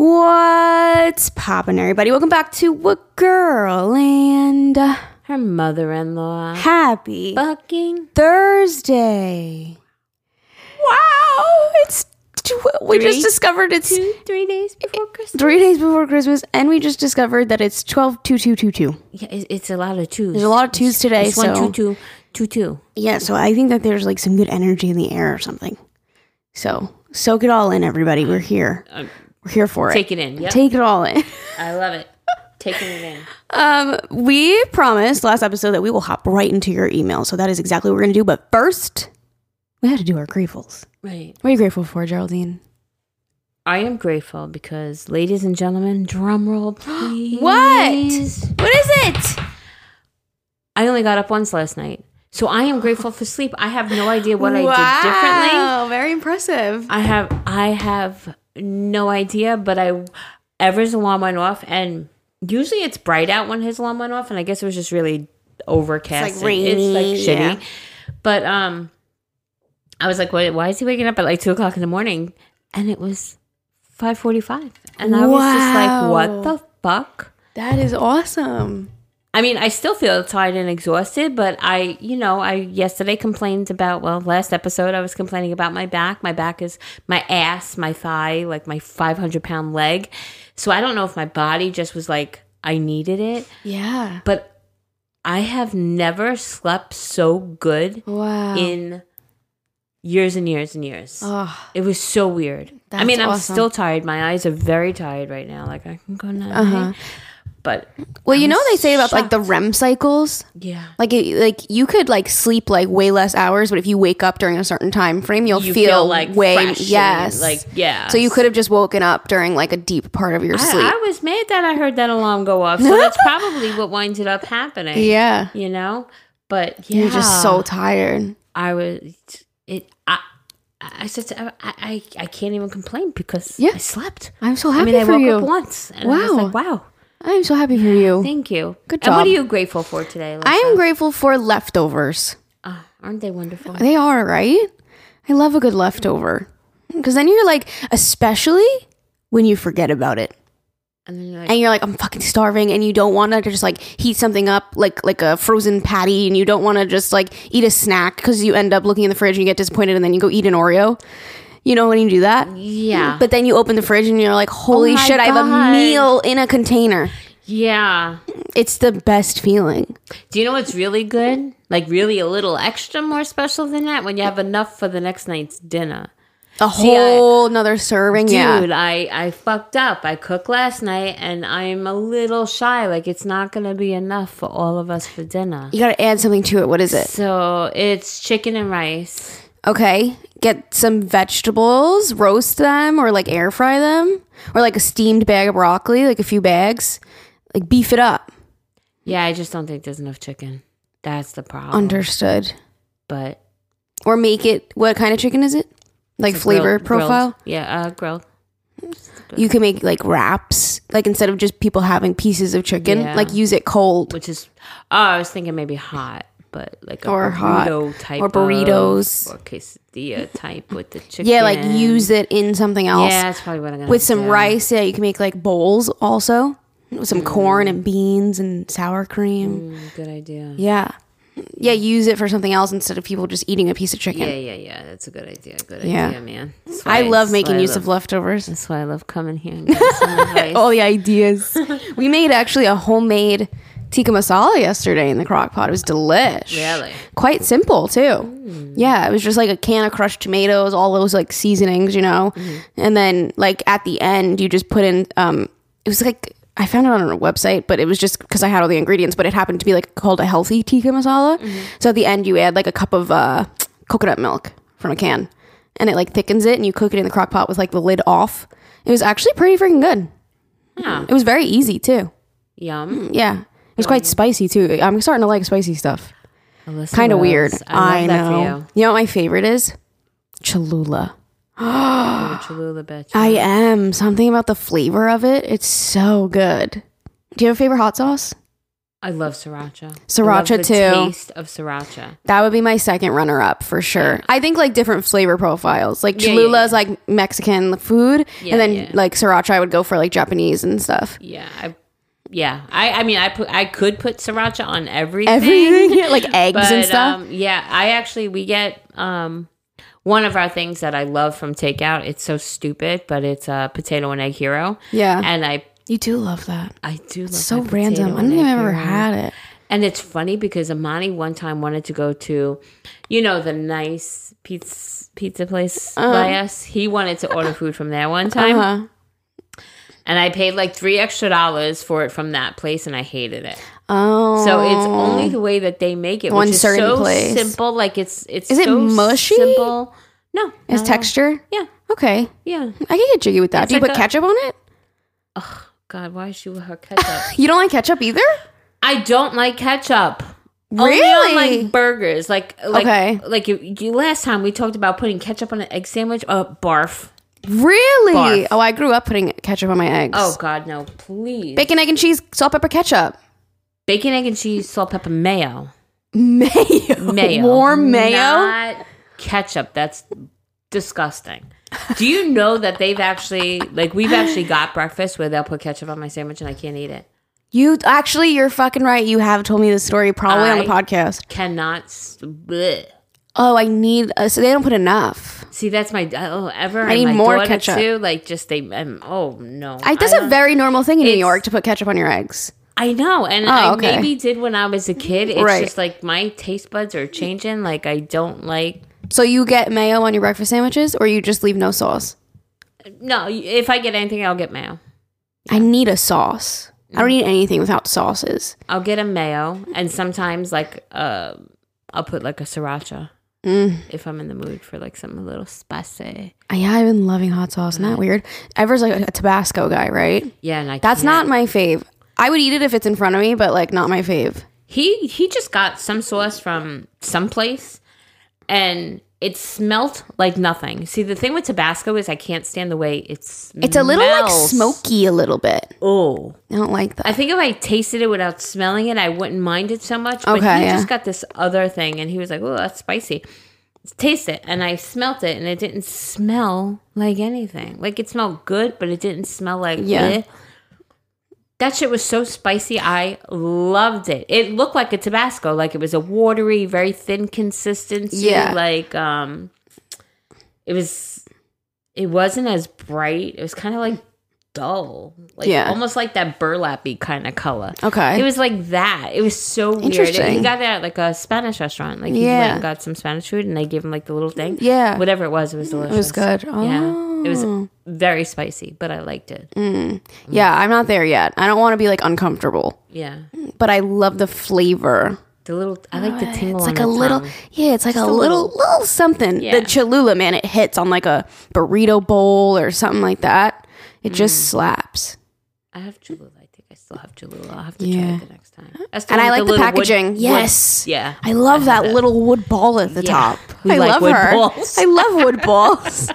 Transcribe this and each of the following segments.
What's poppin', everybody? Welcome back to What Girl and Her mother-in-law. Happy Fucking Thursday. Wow, it's we just discovered it's two, three days before Christmas. three days before Christmas, and we just discovered that it's twelve two two two two. Yeah, it's, it's a lot of twos. There's a lot of twos today, It's one, so two, two, two, two. yeah. So I think that there's like some good energy in the air or something. So soak it all in, everybody. We're here. Um, We're here for it. Take it in. Yep. Take it all in. I love it. Taking it in. Um, we promised last episode that we will hop right into your email. So that is exactly what we're going to do. But first, we had to do our gratefuls. Right. What are you grateful for, Geraldine? I am grateful because, ladies and gentlemen, drum roll, please. What? What is it? I only got up once last night. So I am grateful for sleep. I have no idea what I did differently. Wow, Oh, very impressive. I have I have no idea, but I Ever's alarm went off, and usually it's bright out when his alarm went off, and I guess it was just really overcast. It's like and it's rainy, like shitty. yeah. But um, I was like, "What? Why is he waking up at like two o'clock in the morning?" And it was five forty-five, and I was just like, "What the fuck?" That is awesome. I mean, I still feel tired and exhausted, but I, you know, I yesterday complained about, well, last episode I was complaining about my back. My back is my ass, my thigh, like my 500 pound leg. So I don't know if my body just was like, I needed it, Yeah. but I have never slept so good Wow. in years and years and years. oh, It was so weird. I mean, I'm awesome. still tired. My eyes are very tired right now. Like I can go night. Uh-huh. But well, you I'm know they say about like the. REM cycles. yeah. Like, it, like you could like sleep like way less hours, but if you wake up during a certain time frame, you'll You feel, feel, like way yes, like, yeah. So you could have just woken up during like a deep part of your sleep. I, I was mad that I heard that alarm go off. So that's probably what winded up happening. yeah, You know? But yeah. you're just so tired. I was it I I said to, I, I I can't even complain because Yeah. I slept. I'm so I happy mean I woke you. up once and I was Wow. like, wow. I'm so happy for you. Thank you. Good job. And what are you grateful for today? I am grateful for leftovers. Ah, aren't they wonderful? They are, right? I love a good leftover. Because then you're like, especially when you forget about it. And then you're like, And you're like, I'm fucking starving, and you don't want to just like heat something up like like a frozen patty, and you don't want to just like eat a snack because you end up looking in the fridge and you get disappointed, and then you go eat an Oreo. You know when you do that? yeah. But then you open the fridge and you're like, oh holy Oh shit, I have a meal in a container. yeah. It's the best feeling. Do you know what's really good? Like really a little extra more special than that when you have enough for the next night's dinner. A See, I- whole nother serving, yeah. Dude, I I fucked up. I cooked last night and I'm a little shy. Like it's not gonna be enough for all of us for dinner. You got to add something to it. What is it? So it's chicken and rice. Okay, get some vegetables, roast them, or like air fry them, or like a steamed bag of broccoli, like a few bags. Like beef it up. Yeah, I just don't think there's enough chicken. That's the problem. Understood. but Or make it. What kind of chicken is it? Like flavor grilled- profile. grilled. Yeah, uh, grilled. You can make like wraps. Like instead of just people having pieces of chicken, Yeah. like use it cold. Which is, oh, I was thinking maybe hot, but like a Or hot. burrito type Or of- burritos. or quesadilla type with the chicken. Yeah, like use it in something else. Yeah, that's probably what I'm gonna With some do. rice, yeah, you can make like bowls also. With some corn and beans and sour cream. Mm, good idea. Yeah. Yeah, use it for something else instead of people just eating a piece of chicken. Yeah, yeah, yeah. That's a good idea. Good Yeah. idea, man. I love making I use love- of leftovers. That's why I love coming here and. All the ideas. we made actually a homemade tikka masala yesterday in the crock pot. It was delish. Really? Quite simple too. Yeah, it was just like a can of crushed tomatoes, all those like seasonings, you know. And then like at the end you just put in um it was like I found it on a website, but it was just because I had all the ingredients, but it happened to be like called a healthy tikka masala. So at the end you add like a cup of uh coconut milk from a can. And it like thickens it and you cook it in the crock pot with like the lid off. It was actually pretty freaking good. Yeah. It was very easy too. Yum. Yeah. It was quite um, spicy too. I'm starting to like spicy stuff. Kind of weird. I, I, know. for You know what my favorite is? Cholula. you. Cholula bitch. I am. Something about the flavor of it. It's so good. Do you have a favorite hot sauce? I love sriracha. Sriracha, love the too. Taste of sriracha. That would be my second runner up for sure. I think like different flavor profiles. Like Yeah, yeah, Cholula yeah. is like Mexican food, Yeah, and then yeah. like sriracha, I would go for like Japanese and stuff. Yeah, I, yeah. I, I mean, I put, I could put sriracha on everything. Everything, like eggs but and stuff. um, yeah, I actually we get um one of our things that I love from takeout. It's so stupid, but it's a potato and egg hero. Yeah. and I you do love that. I do love So random. I and don't think egg I've ever hero. had it. And it's funny because Amani one time wanted to go to, you know, the nice pizza pizza place by us. He wanted to order food from there one time, Uh-huh. And I paid like three extra dollars for it from that place, and I hated it. Oh, So it's only the way that they make it, One which is certain so place. simple. Like it's it's Is it mushy? Simple. No, It's texture. Yeah, Okay, yeah. I can get jiggy with that. It's do you like put a- ketchup on it? Oh God, why is she with her ketchup? You don't like ketchup either? I don't like ketchup. Really? Only on like burgers, like like Okay. like you, you last time we talked about putting ketchup on an egg sandwich. Oh, barf. Really? Barf. Oh, I grew up putting ketchup on my eggs. Oh God, no! Please. bacon, egg, and cheese, salt, pepper, ketchup. Bacon, egg, and cheese, salt, pepper, mayo. Mayo, Mayo. warm mayo. Not ketchup. That's disgusting. Do you know that they've actually like we've actually got breakfast where they'll put ketchup on my sandwich and I can't eat it. You actually, you're fucking right. You have told me this story probably on the podcast. Cannot. bleh. Oh, I need. Uh, so they don't put enough. See, that's my oh ever. I need my more ketchup. too. Like just they. Um, oh no. I, that's I a very normal thing in New York to put ketchup on your eggs. I know, and Oh, I okay. maybe did when I was a kid. It's Right. just like my taste buds are changing. Like I don't like. So you get mayo on your breakfast sandwiches, or you just leave no sauce? No, if I get anything, I'll get mayo. I need a sauce. I don't need anything without sauces. I'll get a mayo, and sometimes like uh, I'll put like a sriracha Mm. if I'm in the mood for like something a little spicy. Uh, Yeah, I've been loving hot sauce. Isn't that weird? Ever's like a Tabasco guy, right? Yeah, and I That's can't- not my fave. I would eat it if it's in front of me, but like not my fave. He he just got some sauce from someplace, and it smelt like nothing. See, the thing with Tabasco is I can't stand the way it's. It's a little like smoky, a little bit. Oh, I don't like that. I think if I tasted it without smelling it, I wouldn't mind it so much. But Okay, he yeah. just got this other thing, and he was like, "Oh, that's spicy." Taste it, and I smelt it, and it didn't smell like anything. Like it smelled good, but it didn't smell like Yeah. bleh. That shit was so spicy. I loved it. It looked like a Tabasco, like it was a watery, very thin consistency. Yeah. like um, it was. It wasn't as bright. It was kind of like dull, like Yeah. almost like that burlappy kind of color. Okay. It was like that. It was so weird. He got that at like a Spanish restaurant. Like he Yeah. went and got some Spanish food, and they gave him like the little thing. Yeah. whatever it was, it was delicious. It was good. Oh. Yeah, it was hmm. very spicy, but I liked it. Hmm. Yeah, I'm not there yet. I don't want to be like uncomfortable, Yeah, but I love the flavor. the little. I like the oh, tingle. It's like a little, yeah, it's like a, little, little. something. Yeah. The Cholula, man, it hits on like a burrito bowl or something like that. It just hmm. slaps. I have Cholula. I think I still have Cholula. I'll have to Yeah. try it the next time. That's the And one I with like the little wood- packaging. wood- yes. yeah. I love that little wood ball at the top. We I like love wood her. balls. I love wood balls.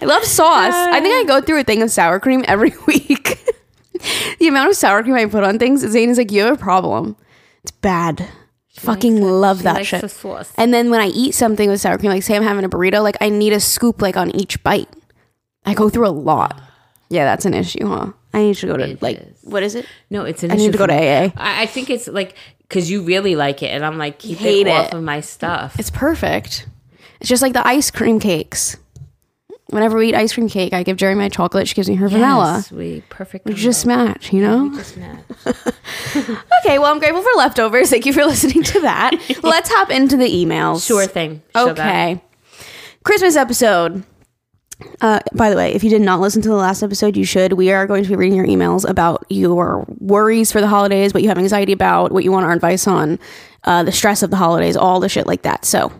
I love sauce. I think I go through a thing of sour cream every week. the amount of sour cream I put on things, Zane is like, you have a problem. It's bad. Fucking love that shit. sauce. And then when I eat something with sour cream, like say I'm having a burrito, like I need a scoop like on each bite. I go through a lot. Yeah, that's an issue, huh? I need to go to It like is. what is it? No, it's an I need issue to go for to me. AA. I, I think it's like because you really like it, and I'm like keep Hate it, off it. of my stuff. It's perfect. It's just like the ice cream cakes. Whenever we eat ice cream cake, I give Jerry my chocolate. She gives me her vanilla. Yes, we perfect. We just match, you know? just match. Okay, well, I'm grateful for leftovers. Thank you for listening to that. Let's hop into the emails. Sure thing. Okay. Christmas episode. Uh, by the way, if you did not listen to the last episode, you should. We are going to be reading your emails about your worries for the holidays, what you have anxiety about, what you want our advice on, uh, the stress of the holidays, all the shit like that. So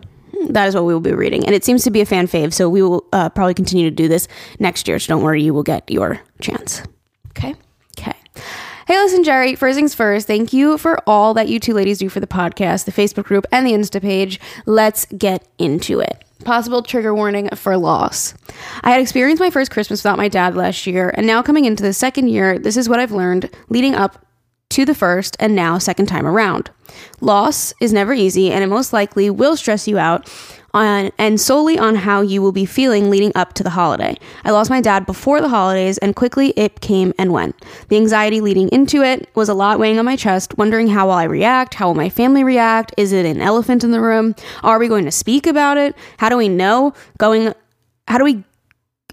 that is what we will be reading. And it seems to be a fan fave, so we will uh, probably continue to do this next year. So don't worry, you will get your chance. Okay? Okay. Hey, listen, Jerry. First things first, thank you for all that you two ladies do for the podcast, the Facebook group, and the Insta page. Let's get into it. Possible trigger warning for loss. I had experienced my first Christmas without my dad last year, and now coming into the second year, this is what I've learned leading up to the first and now second time around. Loss is never easy and it most likely will stress you out on and solely on how you will be feeling leading up to the holiday. I lost my dad before the holidays and quickly it came and went. The anxiety leading into it was a lot weighing on my chest, wondering how will I react? How will my family react? Is it an elephant in the room? Are we going to speak about it? How do we know going how do we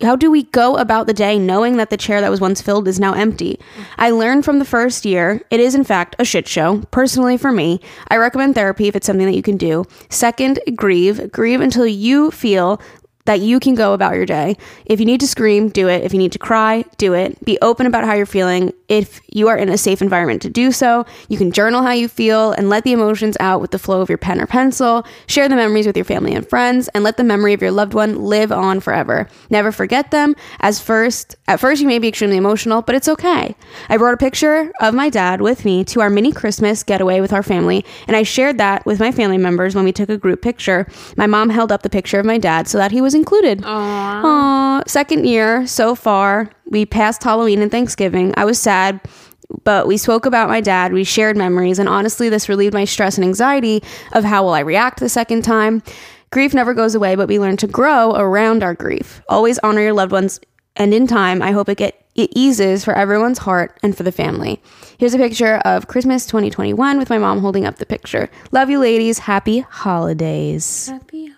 how do we go about the day knowing that the chair that was once filled is now empty? I learned from the first year it is, in fact, a shit show. Personally, for me, I recommend therapy if it's something that you can do. Second, grieve. Grieve until you feel that you can go about your day. If you need to scream, do it. If you need to cry, do it. Be open about how you're feeling. If you are in a safe environment to do so, you can journal how you feel and let the emotions out with the flow of your pen or pencil. Share the memories with your family and friends and let the memory of your loved one live on forever. Never forget them. As first, at first you may be extremely emotional, but it's okay. I brought a picture of my dad with me to our mini Christmas getaway with our family, and I shared that with my family members when we took a group picture. My mom held up the picture of my dad so that he was included. Aww. Aw, second year so far. We passed Halloween and Thanksgiving. I was sad, but we spoke about my dad. We shared memories, and honestly, this relieved my stress and anxiety of how will I react the second time. Grief never goes away, but we learn to grow around our grief. Always honor your loved ones, and in time, I hope it get it eases for everyone's heart and for the family. Here's a picture of Christmas 2021 with my mom holding up the picture. Love you, ladies. Happy holidays. Happy holidays.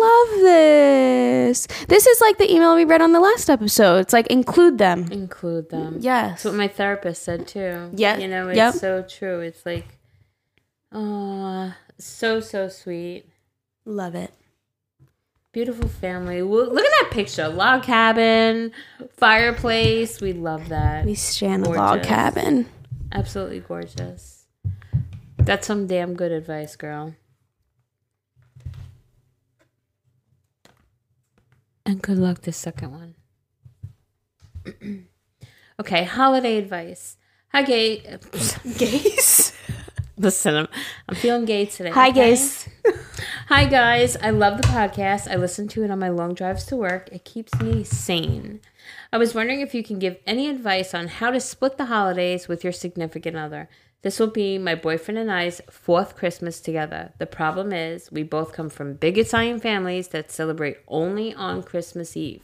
Love this. This is like the email we read on the last episode. It's like include them. Include them. Yes. That's what my therapist said too. Yeah, You know, it's yep. so true. It's like, oh, so, so sweet. Love it. Beautiful family. Wo- Look at that picture. Log cabin, fireplace. We love that. We stand the log cabin. Absolutely gorgeous. That's some damn good advice, girl. And good luck the second one. okay, holiday advice. Hi, gay. Gays. Listen, I'm, I'm feeling gay today. Hi, okay? gays. Hi, guys. I love the podcast. I listen to it on my long drives to work. It keeps me sane. I was wondering if you can give any advice on how to split the holidays with your significant other. This will be my boyfriend and I's fourth Christmas together. The problem is, we both come from big Italian families that celebrate only on Christmas Eve.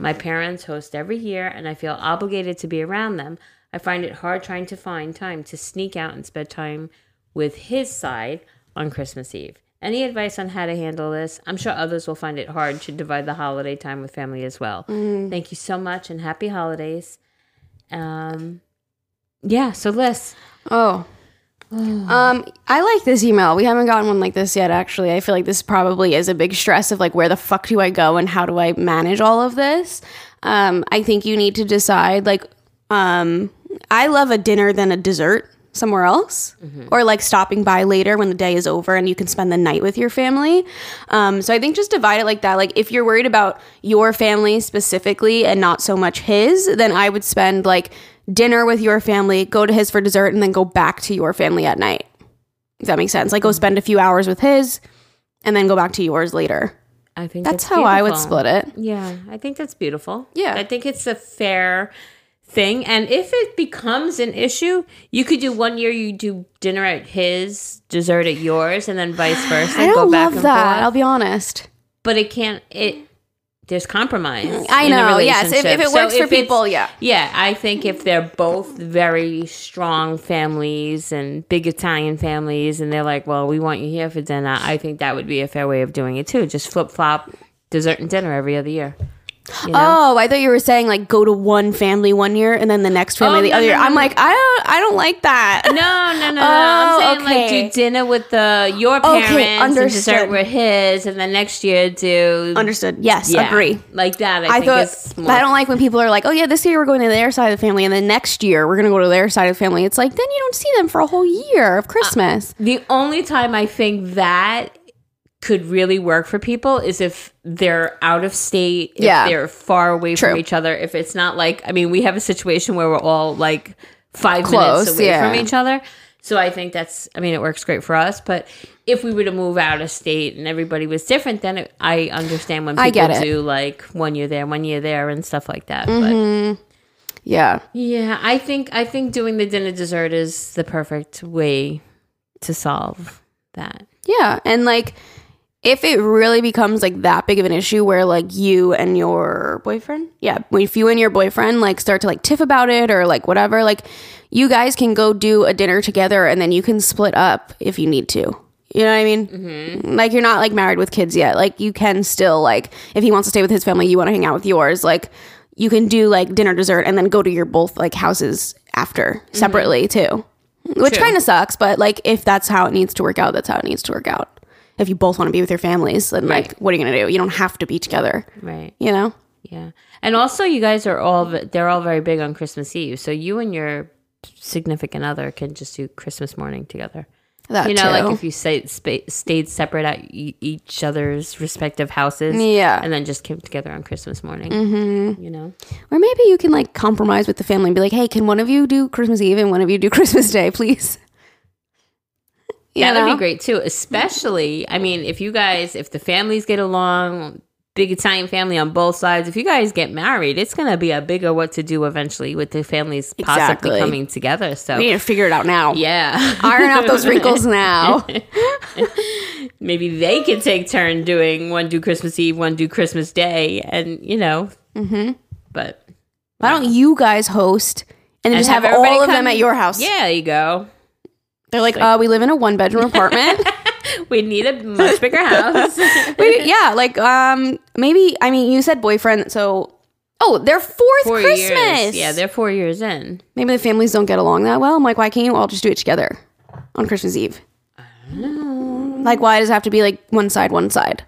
My parents host every year, and I feel obligated to be around them. I find it hard trying to find time to sneak out and spend time with his side on Christmas Eve. Any advice on how to handle this? I'm sure others will find it hard to divide the holiday time with family as well. Thank you so much and happy holidays. Um, yeah, so Liz, Oh. Um, I like this email. We haven't gotten one like this yet, actually. I feel like this probably is a big stress of like where the fuck do I go and how do I manage all of this. Um, I think you need to decide like, um, I love a dinner than a dessert somewhere else or like stopping by later when the day is over and you can spend the night with your family. Um, so I think just divide it like that. Like if you're worried about your family specifically and not so much his, then I would spend like dinner with your family, go to his for dessert, and then go back to your family at night. If that makes sense. Like go mm-hmm. spend a few hours with his and then go back to yours later. I think That's, how I would split it. Yeah, I think that's beautiful. Yeah. I think it's a fair thing. And if it becomes an issue, you could do one year you do dinner at his, dessert at yours, and then vice versa. I don't back love that. forth. I'll be honest. but it can't. It there's compromise. I know. Yes. If, if it So works for if people, yeah. Yeah, I think if they're both very strong families and big Italian families, and they're like, "Well, we want you here for dinner," I think that would be a fair way of doing it too. Just flip flop dessert and dinner every other year. You know? Oh, I thought you were saying like go to one family one year and then the next oh, family Oh, the no, other no, year. no, I'm like, I don't I don't like that. No, no, no, no. Oh, I'm saying like okay. do dinner with the your Okay, parents and dessert with his, and then next year do Understood. Yes, Yeah, agree. like that. I, I think thought I don't like when people are like, "Oh yeah, this year we're going to their side of the family, and then next year we're going to go to their side of the family." It's like then you don't see them for a whole year of uh, Christmas. The only time I think that could really work for people is if they're out of state, if Yeah. they're far away True. from each other. If it's not like, I mean, we have a situation where we're all like five Close, minutes away yeah. from each other. So I think that's, I mean, it works great for us. But if we were to move out of state and everybody was different, then it, I understand when people I get it. do like one year there, one year there, and stuff like that. Mm-hmm. Yeah. Yeah, I think I think doing the dinner dessert is the perfect way to solve that. Yeah. And like, if it really becomes like that big of an issue where like you and your boyfriend, yeah, if you and your boyfriend like start to like tiff about it or like whatever, like you guys can go do a dinner together and then you can split up if you need to. You know what I mean? Mm-hmm. Like you're not like married with kids yet. Like you can still like if he wants to stay with his family, you want to hang out with yours. Like you can do like dinner dessert and then go to your both like houses after mm-hmm. separately too. Which kind of sucks, but like if that's how it needs to work out, that's how it needs to work out. If you both want to be with your families, then like what are you gonna do? You don't have to be together. Right. You know? Yeah. And also you guys are all they're all very big on Christmas Eve. So you and your significant other can just do Christmas morning together. That you know, too. like if you stay, stayed separate at e- each other's respective houses, Yeah. and then just came together on Christmas morning. Mm-hmm. You know, or maybe you can like compromise with the family and be like, hey, can one of you do Christmas Eve and one of you do Christmas Day, please? You that would be great too. Especially, I mean, if you guys, if the families get along, big Italian family on both sides. If you guys get married, it's gonna be a bigger what to do eventually with the families possibly Exactly. coming together. So We need to figure it out now. yeah, Iron out those wrinkles now. maybe they can take turn doing one do Christmas Eve, one do Christmas Day, and you know, mm-hmm. but Why don't you guys host and then and just have, everybody all of come- them at your house? Yeah, you go. They're like, uh, we live in a one bedroom apartment. We need a much bigger house. Maybe, yeah, like um, maybe. I mean, you said boyfriend, so oh, their fourth four Christmas. years. Yeah, they're four years in. maybe the families don't get along that well. I'm like, why can't you all just do it together on Christmas Eve? I don't know. Like, why does it have to be like one side, one side?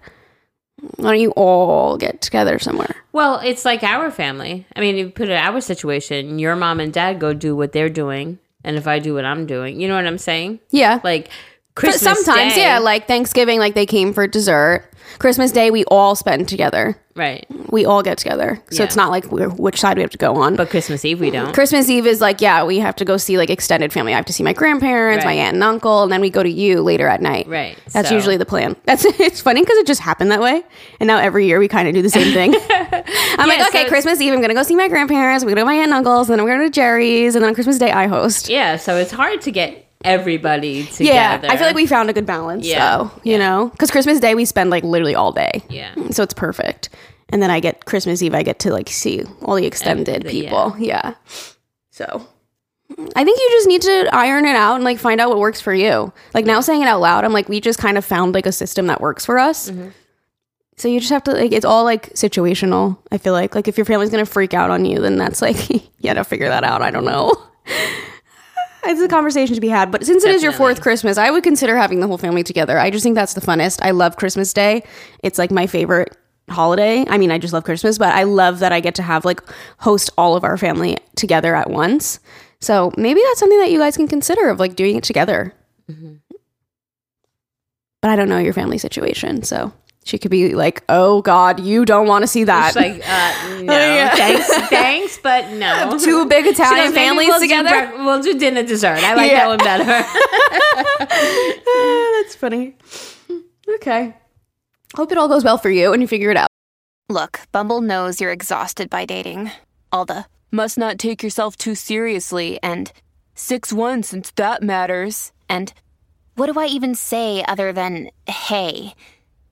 Why don't you all get together somewhere? Well, it's like our family. I mean, if you put it our situation, your mom and dad go do what they're doing, and if I do what I'm doing, you know what I'm saying? Yeah, Like But Christmas sometimes, Day- yeah, like Thanksgiving, like they came for dessert. Christmas Day, we all spend together. right. We all get together, so Yeah. it's not like we're, which side we have to go on. But Christmas Eve we don't. Christmas Eve is like, yeah, we have to go see like extended family. I have to see my grandparents, my Right. aunt and uncle, and then we go to you later at night. Right, That's so- usually the plan. That's it's funny because it just happened that way, and now every year we kind of do the same thing. I'm like, Yeah, so okay, it's- Christmas Eve, I'm gonna go see my grandparents. We go to my aunt and uncles, and then we're going to Jerry's, and then on Christmas Day I host. Yeah, so it's hard to get everybody together. Yeah, I feel like we found a good balance, Yeah, though. You know, because Christmas Day we spend like literally all day. Yeah. so it's perfect. And then I get Christmas Eve, I get to like see all the extended the- people. Yeah. So I think you just need to iron it out and like find out what works for you. Like now saying it out loud, I'm like, we just kind of found like a system that works for us. Mm-hmm. So you just have to like it's all like situational. I feel like like if your family's gonna freak out on you, then that's like you gotta figure that out. I don't know. It's a conversation to be had, but since it is your Definitely. fourth Christmas, I would consider having the whole family together. I just think that's the funnest. I love Christmas Day. It's like my favorite holiday. I mean, I just love Christmas, but I love that I get to have like host all of our family together at once. So maybe that's something that you guys can consider of like doing it together. Mm-hmm. But I don't know your family situation, so she could be like, "Oh God, you don't want to see that." It's like, uh, no, Yeah. thanks, thanks, but no. Two big She goes, Italian "Maybe families we'll together. brec- we'll do dinner dessert. I like Yeah. that one better. That's funny. Okay. Hope it all goes well for you and you figure it out. Look, Bumble knows you're exhausted by dating. All the must not take yourself too seriously and 6 1 since that matters. And what do I even say other than hey?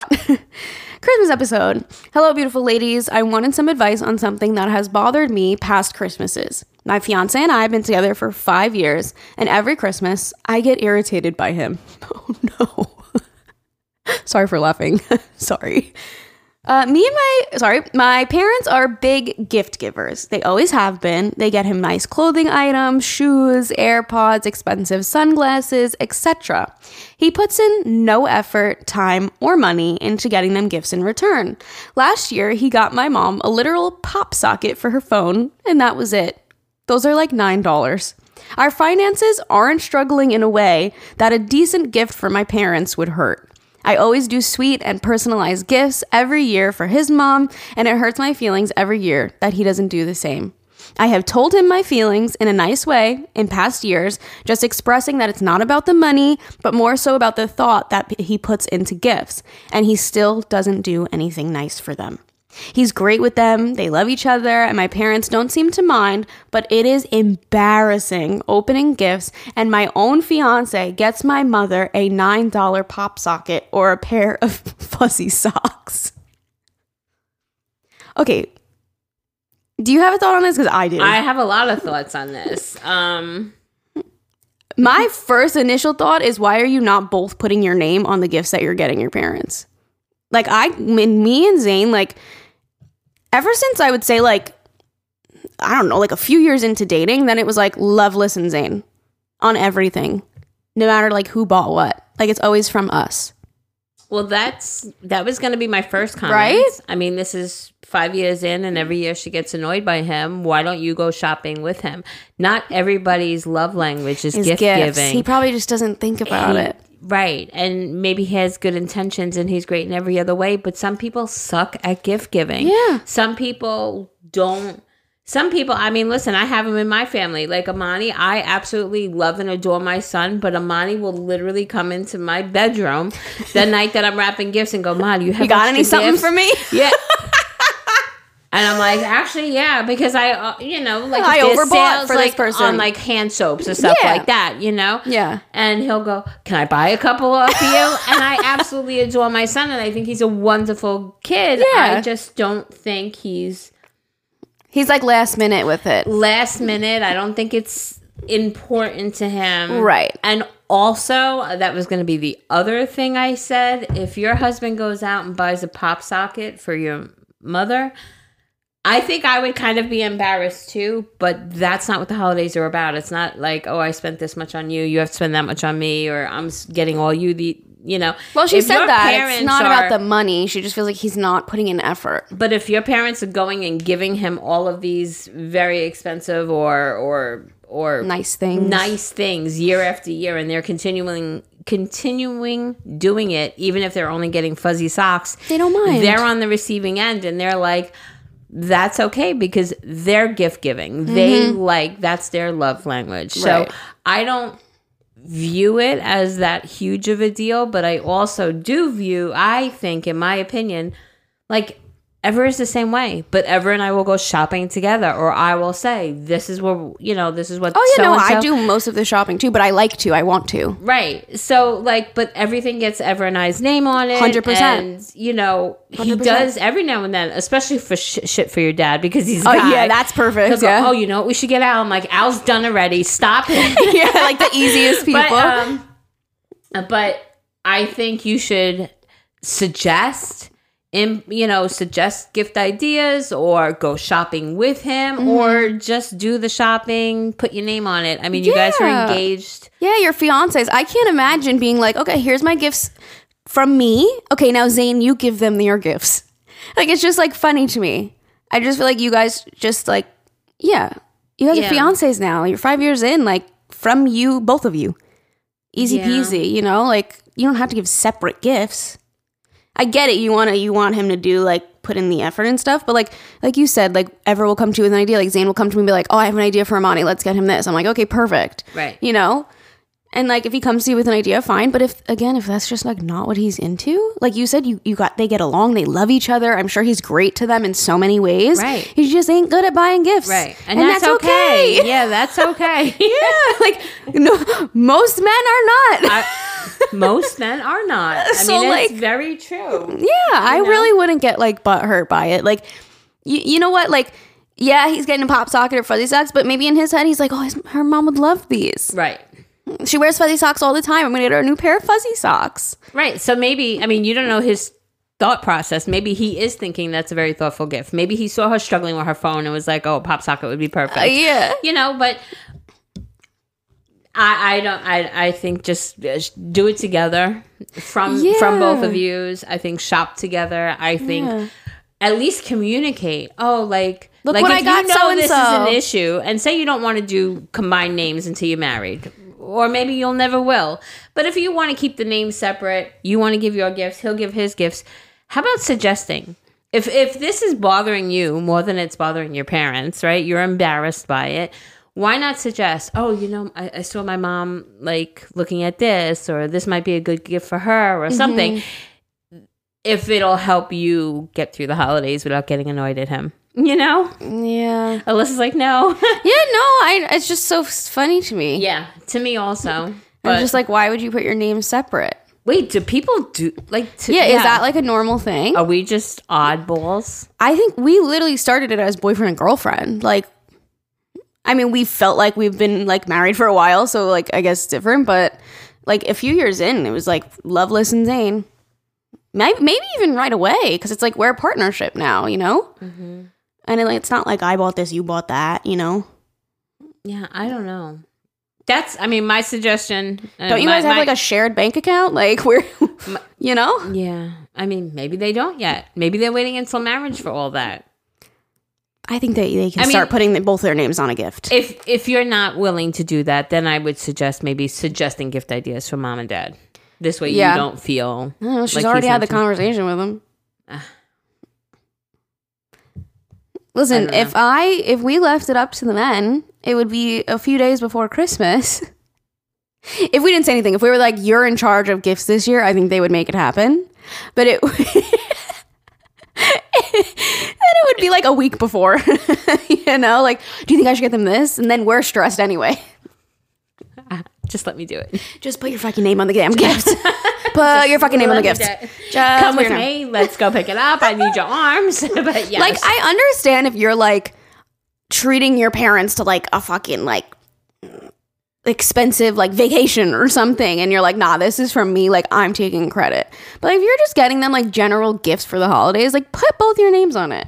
Christmas episode. Hello, beautiful ladies. I wanted some advice on something that has bothered me past Christmases. My fiance and I have been together for five years, and every Christmas I get irritated by him. Oh no. Sorry for laughing. Sorry. Uh, me and my sorry, my parents are big gift givers. They always have been. They get him nice clothing items, shoes, AirPods, expensive sunglasses, etc. He puts in no effort, time, or money into getting them gifts in return. Last year, he got my mom a literal pop socket for her phone, and that was it. Those are like $9. Our finances aren't struggling in a way that a decent gift for my parents would hurt. I always do sweet and personalized gifts every year for his mom, and it hurts my feelings every year that he doesn't do the same. I have told him my feelings in a nice way in past years, just expressing that it's not about the money, but more so about the thought that he puts into gifts, and he still doesn't do anything nice for them. He's great with them, they love each other, and my parents don't seem to mind, but it is embarrassing opening gifts, and my own fiance gets my mother a $9 pop socket or a pair of fuzzy socks. Okay. Do you have a thought on this? Because I do. I have a lot of thoughts on this. Um, my first initial thought is why are you not both putting your name on the gifts that you're getting your parents? Like I mean, me and Zane, like ever since I would say like I don't know, like a few years into dating, then it was like Loveless and Zane on everything. No matter like who bought what. Like it's always from us. Well, that's that was going to be my first comment. Right? I mean, this is five years in, and every year she gets annoyed by him. Why don't you go shopping with him? Not everybody's love language is His gift gifts. giving. He probably just doesn't think about He- it. Right. And maybe he has good intentions and he's great in every other way, but some people suck at gift giving. Yeah. Some people don't. Some people, I mean, listen, I have them in my family. Like Amani, I absolutely love and adore my son, but Amani will literally come into my bedroom the night that I'm wrapping gifts and go, "Mom, you have You got any something gifts?" for me? Yeah. And I'm like, actually, yeah, because I, uh, you know, like I overbought sales, for this like, person. on like hand soaps and stuff Yeah. like that, you know. Yeah. And he'll go, "Can I buy a couple off you?" and I absolutely adore my son, and I think he's a wonderful kid. Yeah. I just don't think he's He's like last minute with it. last minute. I don't think it's important to him, Right. And also, that was going to be the other thing I said. If your husband goes out and buys a pop socket for your mother, I think I would kind of be embarrassed too, but that's not what the holidays are about. It's not like, oh, I spent this much on you, you have to spend that much on me, or I'm getting all you the, you know. Well, she said that. It's not are- about the money. She just feels like he's not putting in effort. But if your parents are going and giving him all of these very expensive or or or Nice things. nice things year after year, and they're continuing continuing doing it, even if they're only getting fuzzy socks, They don't mind. They're on the receiving end, and they're like. That's okay because they're gift giving. They like that's their love language. So Mm-hmm. I don't view it as that huge of a deal, but I also do view, I think, in my opinion, like Ever is the same way, but Ever and I will go shopping together, or I will say, "This is where you know, this is what." Oh yeah, no, I so-and-so-" do most of the shopping too, but I like to. I want to. Right. So like, but everything gets Ever and I's name on it. 100%. You know, he 100%. does every now and then, especially for sh- shit for your dad because he's. Oh guy. yeah, that's perfect. He'll go, oh, you know what? We should get Al. I'm like, Al's done already. Stop it. yeah, like the easiest people. But, um, but I think you should suggest, in you know, suggest gift ideas or go shopping with him Mm-hmm. or just do the shopping, put your name on it. I mean, you guys are engaged. yeah, your fiancés. I can't imagine being like, okay, here's my gifts from me. Okay, now Zane, you give them your gifts. Like it's just like funny to me. I just feel like you guys just like, yeah, you guys Yeah. are fiancés now. You're five years in, like from you, both of you, easy Yeah. peasy. You know, like you don't have to give separate gifts. I get it. You want to you want him to do like put in the effort and stuff, but like like you said, like Ever will come to you with an idea. Like Zane will come to me and be like, "Oh, I have an idea for Amani. Let's get him this." I'm like, "Okay, perfect." Right. You know, and like if he comes to you with an idea, fine. But if again, if that's just like not what he's into, like you said, you you got they get along, they love each other. I'm sure he's great to them in so many ways. Right. He just ain't good at buying gifts. Right. And, that's, okay. Yeah, that's okay. yeah. Like no, most men are not. I, most men are not. I So, mean, it's like- very true. Yeah, I really wouldn't get like butt hurt by it. Like, you, you know what? Like, yeah, he's getting a pop socket or fuzzy socks, but maybe in his head he's like, oh, his, her mom would love these. Right. She wears fuzzy socks all the time. I'm gonna get her a new pair of fuzzy socks. Right. So maybe, I mean, you don't know his thought process. Maybe he is thinking that's a very thoughtful gift. Maybe he saw her struggling with her phone and was like, "Oh, a pop socket would be perfect." Uh, yeah. you know. But I, I don't. I, I think just uh, do it together from from both of yous. I think shop together. I think at least communicate. Oh, like Look like if I got you know this is so-and-so. an issue, and say you don't want to do combined names until you're married. Or maybe you'll never will. But if you want to keep the names separate, you want to give your gifts, he'll give his gifts. How about suggesting? If if this is bothering you more than it's bothering your parents, right? You're embarrassed by it. Why not suggest, oh, you know, I, I saw my mom like looking at this, or this might be a good gift for her, or mm-hmm. something. If it'll help you get through the holidays without getting annoyed at him, you know. Yeah. Alyssa's like, no. Yeah, no, I it's just so funny to me. yeah, to me also. I'm just like, why would you put your names separate? wait, do people do like? To, Yeah, is that like a normal thing? Are we just oddballs? I think we literally started it as boyfriend and girlfriend. Like, I mean, we felt like we've been like married for a while, so like I guess it's different. But like a few years in, it was like Loveless and Zane. Maybe, maybe even right away because it's like we're a partnership now, you know. Mm-hmm. And it, like, it's not like I bought this, you bought that, you know. Yeah, I don't know. That's, I mean, my suggestion. uh, Don't you my- guys have my- like a shared bank account? Like we're, you know. Yeah, I mean, maybe they don't yet. Maybe they're waiting until marriage for all that. I think they they can I mean- start putting the, both their names on a gift. If if you're not willing to do that, then I would suggest maybe suggesting gift ideas for mom and dad. This way, Yeah. you don't feel. I she's like already had the conversation with him. Ah. I Listen, don't if I if we left it up to the men, it would be a few days before Christmas. if we didn't say anything, if we were like, "You're in charge of gifts this year," I think they would make it happen. But it it would be like a week before, you know. Like, do you think I should get them this? And then we're stressed anyway. Just let me do it. Just put your fucking name on the damn gift. put your fucking name on the gift. me do it. Just Come with me. Let's go pick it up. I need your arms. but yes. Like I understand if you're like treating your parents to like a fucking like expensive like vacation or something and you're like nah this is from me like I'm taking credit. But if you're just getting them like general gifts for the holidays like put both your names on it.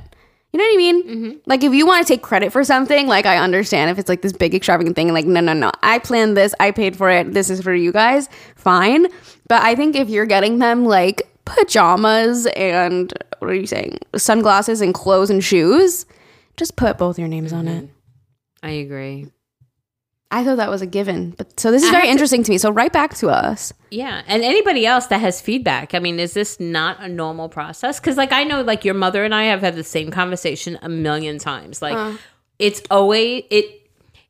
You know what I mean? Mm-hmm. Like if you want to take credit for something, like I understand if it's like this big extravagant thing, like no, no, no, I planned this, I paid for it, this is for you guys, fine. But I think if you're getting them like pajamas and what are you saying, sunglasses and clothes and shoes, just put both your names on it. Mm-hmm. I agree. I thought that was a given, but so this is I very have to- interesting to me. So write back to us. Yeah, and anybody else that has feedback. I mean, is this not a normal process? Because, like, I know, like, your mother and I have had the same conversation a million times. Like, it's always it.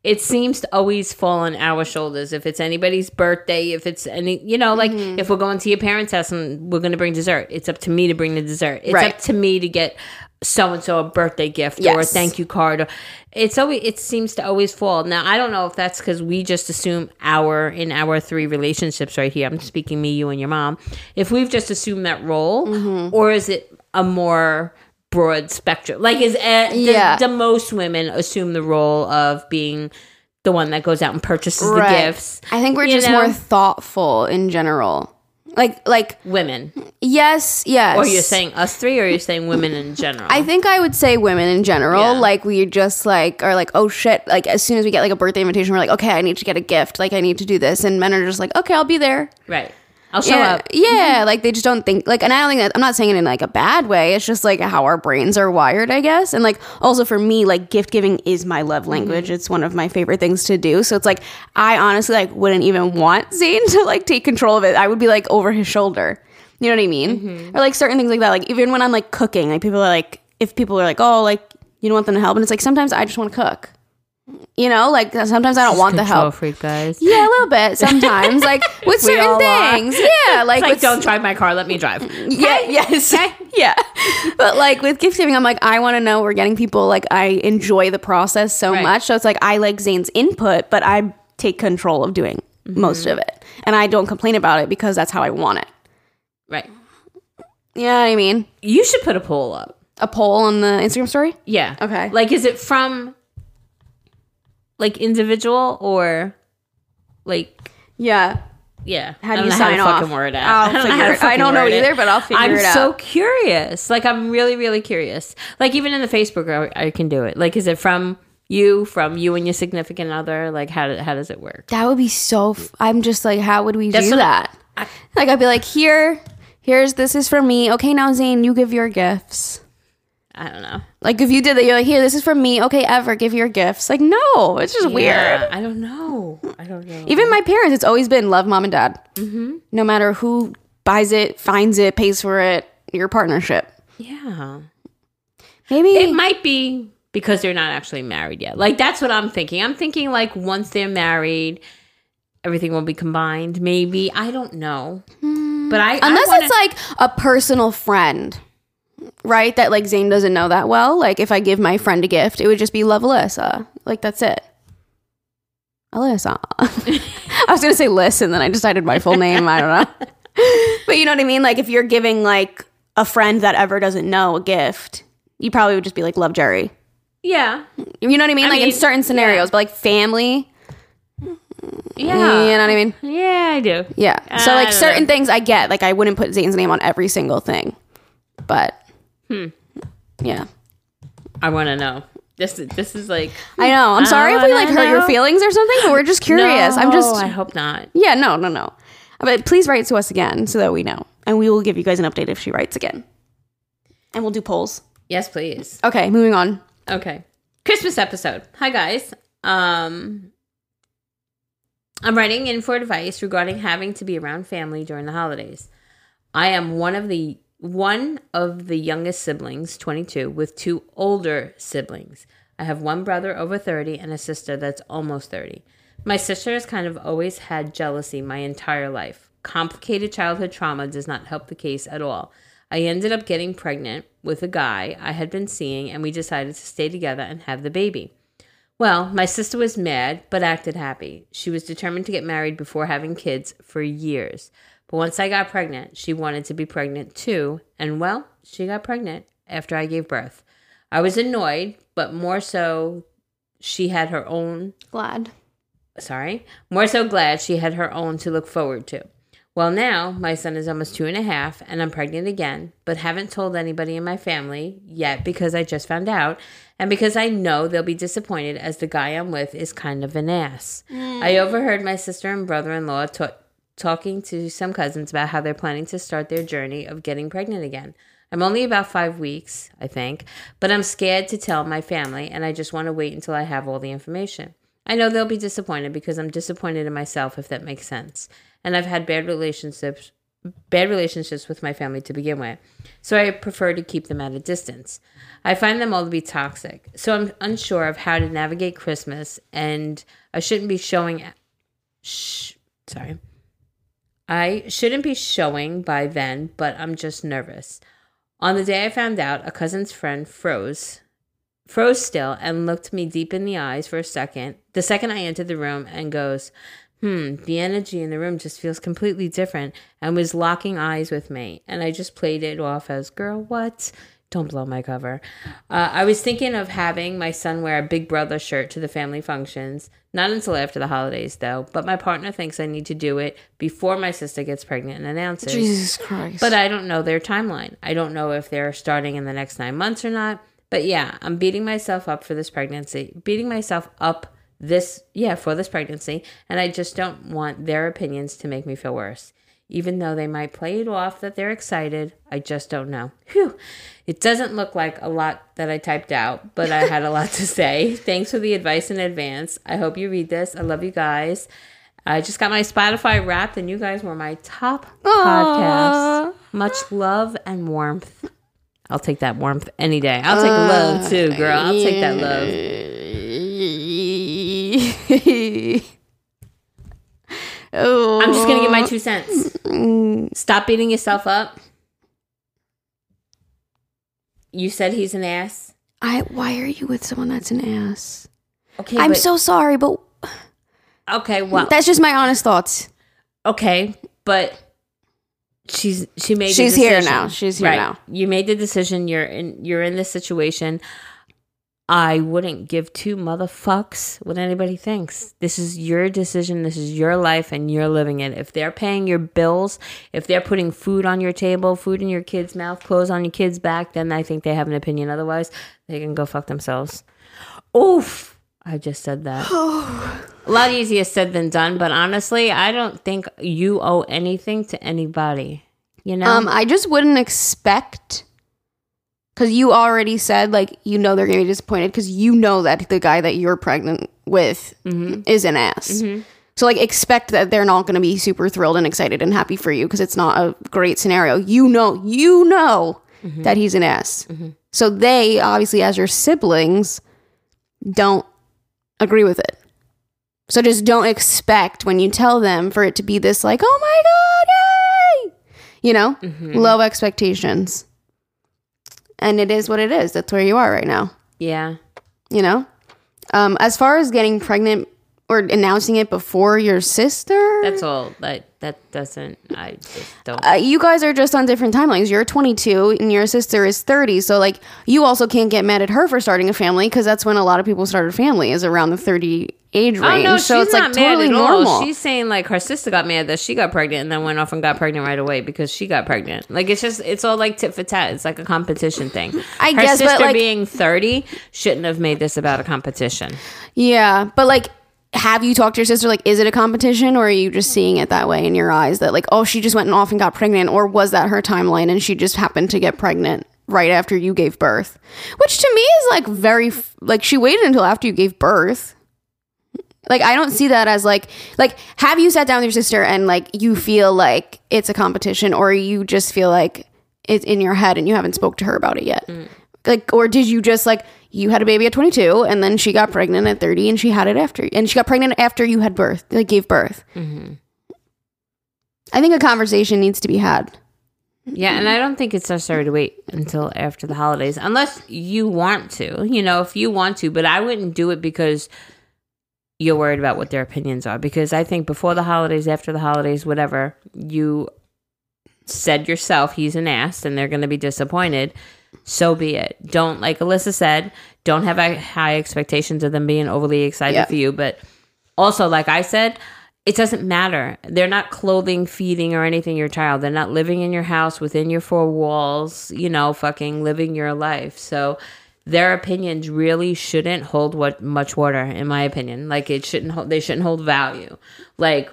It seems to always fall on our shoulders. If it's anybody's birthday, if it's any, you know, like Mm-hmm. if we're going to your parents' house and we're going to bring dessert, it's up to me to bring the dessert. It's Right. up to me to get so and so a birthday gift or a thank you card. It's always it seems to always fall. Now I don't know if that's because we just assume our in our three relationships right here. I'm speaking me, you, and your mom. If we've just assumed that role, Mm-hmm. or is it a more broad spectrum? Like is uh, Yeah. the, most women assume the role of being the one that goes out and purchases the gifts? I think we're just know? more thoughtful in general. Like like Women, yes, yes. or you're saying us three, or you're saying women in general? I think I would say women in general. Yeah. Like we just like are like, oh shit. Like as soon as we get like a birthday invitation, we're like, okay, I need to get a gift. Like I need to do this. And men are just like, okay, I'll be there. right. I'll show yeah, up. yeah. Mm-hmm. Like they just don't think like, and I don't think that I'm not saying it in like a bad way. It's just like how our brains are wired, I guess. And like also for me, like gift giving is my love mm-hmm. language. It's one of my favorite things to do. So it's like I honestly like wouldn't even want Zane to like take control of it. I would be like over his shoulder. You know what I mean? Mm-hmm. Or like certain things like that. Like even when I'm like cooking, like people are like, if people are like, oh, like you don't want them to help, and it's like sometimes I just want to cook. You know, like sometimes I don't want the help. freak guys. Yeah, a little bit sometimes, like with We all certain are. things. Yeah, like, like, with- don't drive my car. Let me drive. yeah, yes, yeah. But like with gift giving, I'm like, I want to know we're getting people. Like, I enjoy the process so Right. much, so it's like I like Zane's input, but I take control of doing most Mm-hmm. of it, and I don't complain about it because that's how I want it. Right. Yeah, I mean? You should put a poll up. A poll on the Instagram story. Yeah. Okay. Like, is it from like individual or like Yeah. Yeah. How do you sign off? fucking word out. I'll I don't know figure it- I don't know either, but I'll figure it out. I'm so curious. Like I'm really, really curious. Like even in the Facebook group, I can do it. Like, is it from you, from you and your significant other? Like, how how does it work? That would be so. F- I'm just like, how would we That's do that? like, I'd be like, here, here's this is for me. Okay, now Zane, you give your gifts. I don't know. Like, if you did that, you're like, here, this is for me. Okay, Ever, give your gifts. Like, no, it's just weird. I don't know. I don't know. Even my parents, it's always been love mom and dad. Mm-hmm. No matter who buys it, finds it, pays for it, your partnership. yeah. Maybe It might be because they're not actually married yet. Like that's what I'm thinking. I'm thinking like once they're married, everything will be combined. Maybe I don't know, but I unless I wanna- it's like a personal friend, right? That like Zane doesn't know that well. Like if I give my friend a gift, it would just be love Alyssa. Like that's it. Alyssa. I was gonna say Liz, and then I decided my full name. I don't know. but you know what I mean? Like if you're giving like a friend that ever doesn't know a gift, you probably would just be like love Jerry. yeah, You know what I mean? I like in certain scenarios, but like family, yeah, you know what I mean? yeah. I do. Yeah. So like certain know. things I get. Like I wouldn't put Zane's name on every single thing. But Hmm. yeah. I want to know. This is this is like I know. I'm sorry if we like hurt your feelings or something, but we're just curious. I'm just I hope not. Yeah, no, no, no. But please write to us again so that we know. And we will give you guys an update if she writes again. And we'll do polls. Yes, please. Okay, moving on. Okay. Christmas episode. Hi guys. Um I'm writing in for advice regarding having to be around family during the holidays. I am one of the one of the youngest siblings, 22, with two older siblings. I have one brother over 30 and a sister that's almost 30. My sister has kind of always had jealousy my entire life. Complicated childhood trauma does not help the case at all. I ended up getting pregnant with a guy I had been seeing, and we decided to stay together and have the baby. Well, my sister was mad, but acted happy. She was determined to get married before having kids for years. But once I got pregnant, she wanted to be pregnant too, and well, she got pregnant after I gave birth. I was annoyed, but more so, she had her own Glad. sorry, more so glad she had her own to look forward to. Well, now my son is almost two and a half, and I'm pregnant again, but haven't told anybody in my family yet because I just found out, and because I know they'll be disappointed as the guy I'm with is kind of an ass. I mm. overheard my sister and brother in law ta- talking to some cousins about how they're planning to start their journey of getting pregnant again. I'm only about five weeks, I think, but I'm scared to tell my family, and I just want to wait until I have all the information. I know they'll be disappointed because I'm disappointed in myself, if that makes sense. And I've had bad relationships, bad relationships with my family to begin with, so I prefer to keep them at a distance. I find them all to be toxic, so I'm unsure of how to navigate Christmas, and I shouldn't be showing. Sh- sorry. I shouldn't be showing by then, but I'm just nervous. On the day I found out, a cousin's friend froze, froze still, and looked me deep in the eyes for a second. The second I entered the room, and goes, "Hmm, the energy in the room just feels completely different," and was locking eyes with me. And I just played it off as, "Girl, what?" Don't blow my cover. Uh, I was thinking of having my son wear a Big Brother shirt to the family functions. Not until after the holidays, though. But my partner thinks I need to do it before my sister gets pregnant and announces. Jesus Christ. But I don't know their timeline. I don't know if they're starting in the next nine months or not. But yeah, I'm beating myself up for this pregnancy, beating myself up this, yeah, for this pregnancy. And I just don't want their opinions to make me feel worse. Even though they might play it off that they're excited, I just don't know. Whew. It doesn't look like a lot that I typed out, but I had a lot to say. Thanks for the advice in advance. I hope you read this. I love you guys. I just got my Spotify wrapped, and you guys were my top podcast. Much love and warmth. I'll take that warmth any day. I'll take love too, girl. I'll take that love. oh, I'm just gonna give my two cents. Stop beating yourself up. You said he's an ass. I. Why are you with someone that's an ass? Okay, I'm but- so sorry, but okay. Well, that's just my honest thoughts. okay, but she's she made. the She's here now. She's here now. You made the decision. You're in. You're in this situation. I wouldn't give two motherfucks what anybody thinks. This is your decision. This is your life, and you're living it. If they're paying your bills, if they're putting food on your table, food in your kid's mouth, clothes on your kid's back, then I think they have an opinion. Otherwise, they can go fuck themselves. Oof. I just said that. A lot easier said than done, but honestly, I don't think you owe anything to anybody. You know? Um, I just wouldn't expect because you already said like you know they're gonna be disappointed because you know that the guy that you're pregnant with mm-hmm. is an ass. Mm-hmm. So like expect that they're not gonna be super thrilled and excited and happy for you because it's not a great scenario. You know, you know mm-hmm. that he's an ass. So they obviously, as your siblings, don't agree with it. So just don't expect when you tell them for it to be this like, oh my god, yay! You know, low expectations. And it is what it is. That's where you are right now. yeah. You know, um, as far as getting pregnant or announcing it before your sister, That's all. That that doesn't. I just don't. uh, you guys are just on different timelines. You're 22 and your sister is 30. So like, you also can't get mad at her for starting a family because that's when a lot of people start a family is around the 30 age range. Oh no, so she's it's not like mad totally at normal. all. She's saying like her sister got mad that she got pregnant and then went off and got pregnant right away because she got pregnant. Like it's just it's all like tit for tat. It's like a competition thing. I her guess, but, sister like- being thirty shouldn't have made this about a competition. Yeah, but like, have you talked to your sister? Like, is it a competition, or are you just seeing it that way in your eyes? That like, oh, she just went off and got pregnant, or was that her timeline and she just happened to get pregnant right after you gave birth? Which to me is like very like she waited until after you gave birth. Like I don't see that as like like have you sat down with your sister and like you feel like it's a competition, or you just feel like it's in your head and you haven't spoke to her about it yet? Mm. like or did you just like you had a baby at 22 and then she got pregnant at 30 and she had it after and she got pregnant after you had birth like gave birth mm-hmm. i think a conversation needs to be had Yeah, and I don't think it's necessary to wait until after the holidays unless you want to. You know, if you want to, but I wouldn't do it because you're worried about what their opinions are because I think before the holidays, after the holidays, whatever, you said yourself he's an ass and they're going to be disappointed. So be it. Don't like Alyssa said, don't have high expectations of them being overly excited Yeah. for you, but also like I said, it doesn't matter. They're not clothing, feeding, or anything your child. They're not living in your house within your four walls, you know, fucking living your life. So their opinions really shouldn't hold what much water, in my opinion. Like it shouldn't hold they shouldn't hold value. Like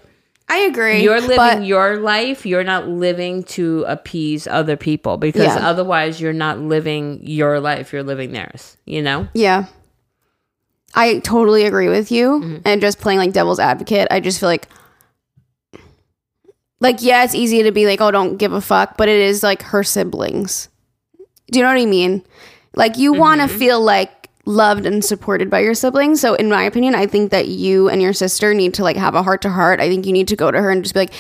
i agree you're living but your life, you're not living to appease other people because Yeah. otherwise you're not living your life, you're living theirs, you know? yeah i totally agree with you Mm-hmm. and just playing like devil's advocate i just feel like like yeah it's easy to be like oh don't give a fuck but it is like her siblings do you know what i mean like you want to mm-hmm. feel like loved and supported by your siblings so in my opinion i think that you and your sister need to like have a heart to heart i think you need to go to her and just be like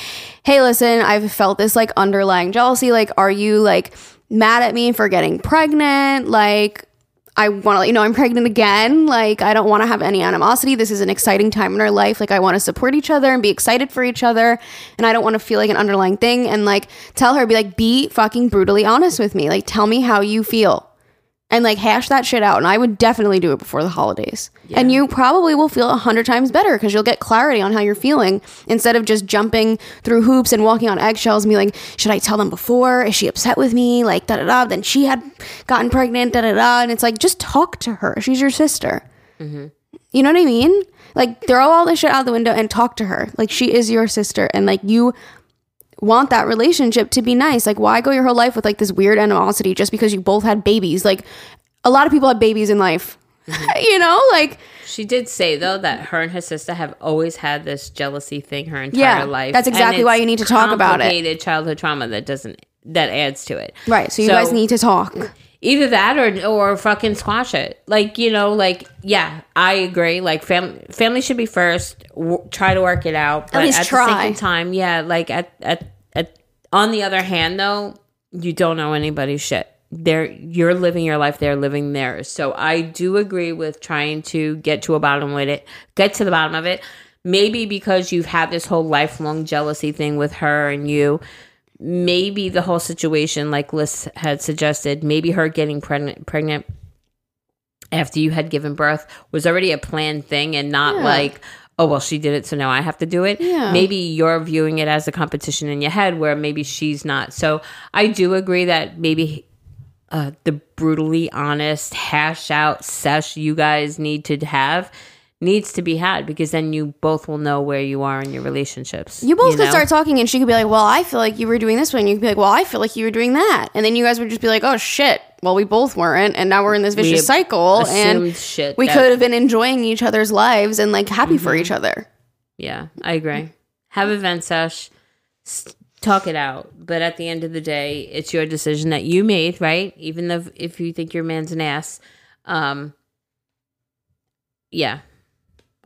hey listen i've felt this like underlying jealousy like are you like mad at me for getting pregnant like I want to let you know I'm pregnant again. Like, I don't want to have any animosity. This is an exciting time in our life. Like, I want to support each other and be excited for each other. And I don't want to feel like an underlying thing. And like, tell her, be like, be fucking brutally honest with me. Like, tell me how you feel and like hash that shit out. And I would definitely do it before the holidays. And you probably will feel a hundred times better because you'll get clarity on how you're feeling instead of just jumping through hoops and walking on eggshells and be like, should I tell them before? Is she upset with me? Like, da da da. Then she had gotten pregnant, da da da. And it's like, just talk to her. She's your sister. Mm-hmm. You know what I mean? Like, throw all this shit out the window and talk to her. Like, she is your sister. And like, you want that relationship to be nice. Like, why go your whole life with like this weird animosity just because you both had babies? Like, a lot of people have babies in life. Mm-hmm. you know, like She did say though that her and her sister have always had this jealousy thing her entire Yeah, life. that's exactly why you need to talk about it. complicated childhood trauma that doesn't that adds to it. right. So you guys need to talk. Either that or or fucking squash it. Like you know, like yeah, I agree. Like family family should be first. W- try to work it out, but least at try. the same time, yeah. Like at at at on the other hand, though, you don't know anybody's shit. They're you're living your life. They're living theirs. So I do agree with trying to get to a bottom with it. Get to the bottom of it. Maybe because you've had this whole lifelong jealousy thing with her and you maybe the whole situation, like Liz had suggested, maybe her getting pregnant, pregnant after you had given birth was already a planned thing and not like oh well she did it so now i have to do it. Yeah. maybe you're viewing it as a competition in your head where maybe she's not. So i do agree that maybe uh, the brutally honest hash out sesh you guys need to have needs to be had because then you both will know where you are in your relationships You both could know? start talking, and she could be like, "Well, I feel like you were doing this one." And you could be like, "Well, I feel like you were doing that," and then you guys would just be like, "Oh shit!" Well, we both weren't, and now we're in this vicious cycle, and shit we could have been enjoying each other's lives and like happy for each other. Yeah, I agree. Have event sesh, talk it out. But at the end of the day, it's your decision that you made, right? Even though if you think your man's an ass, um, yeah,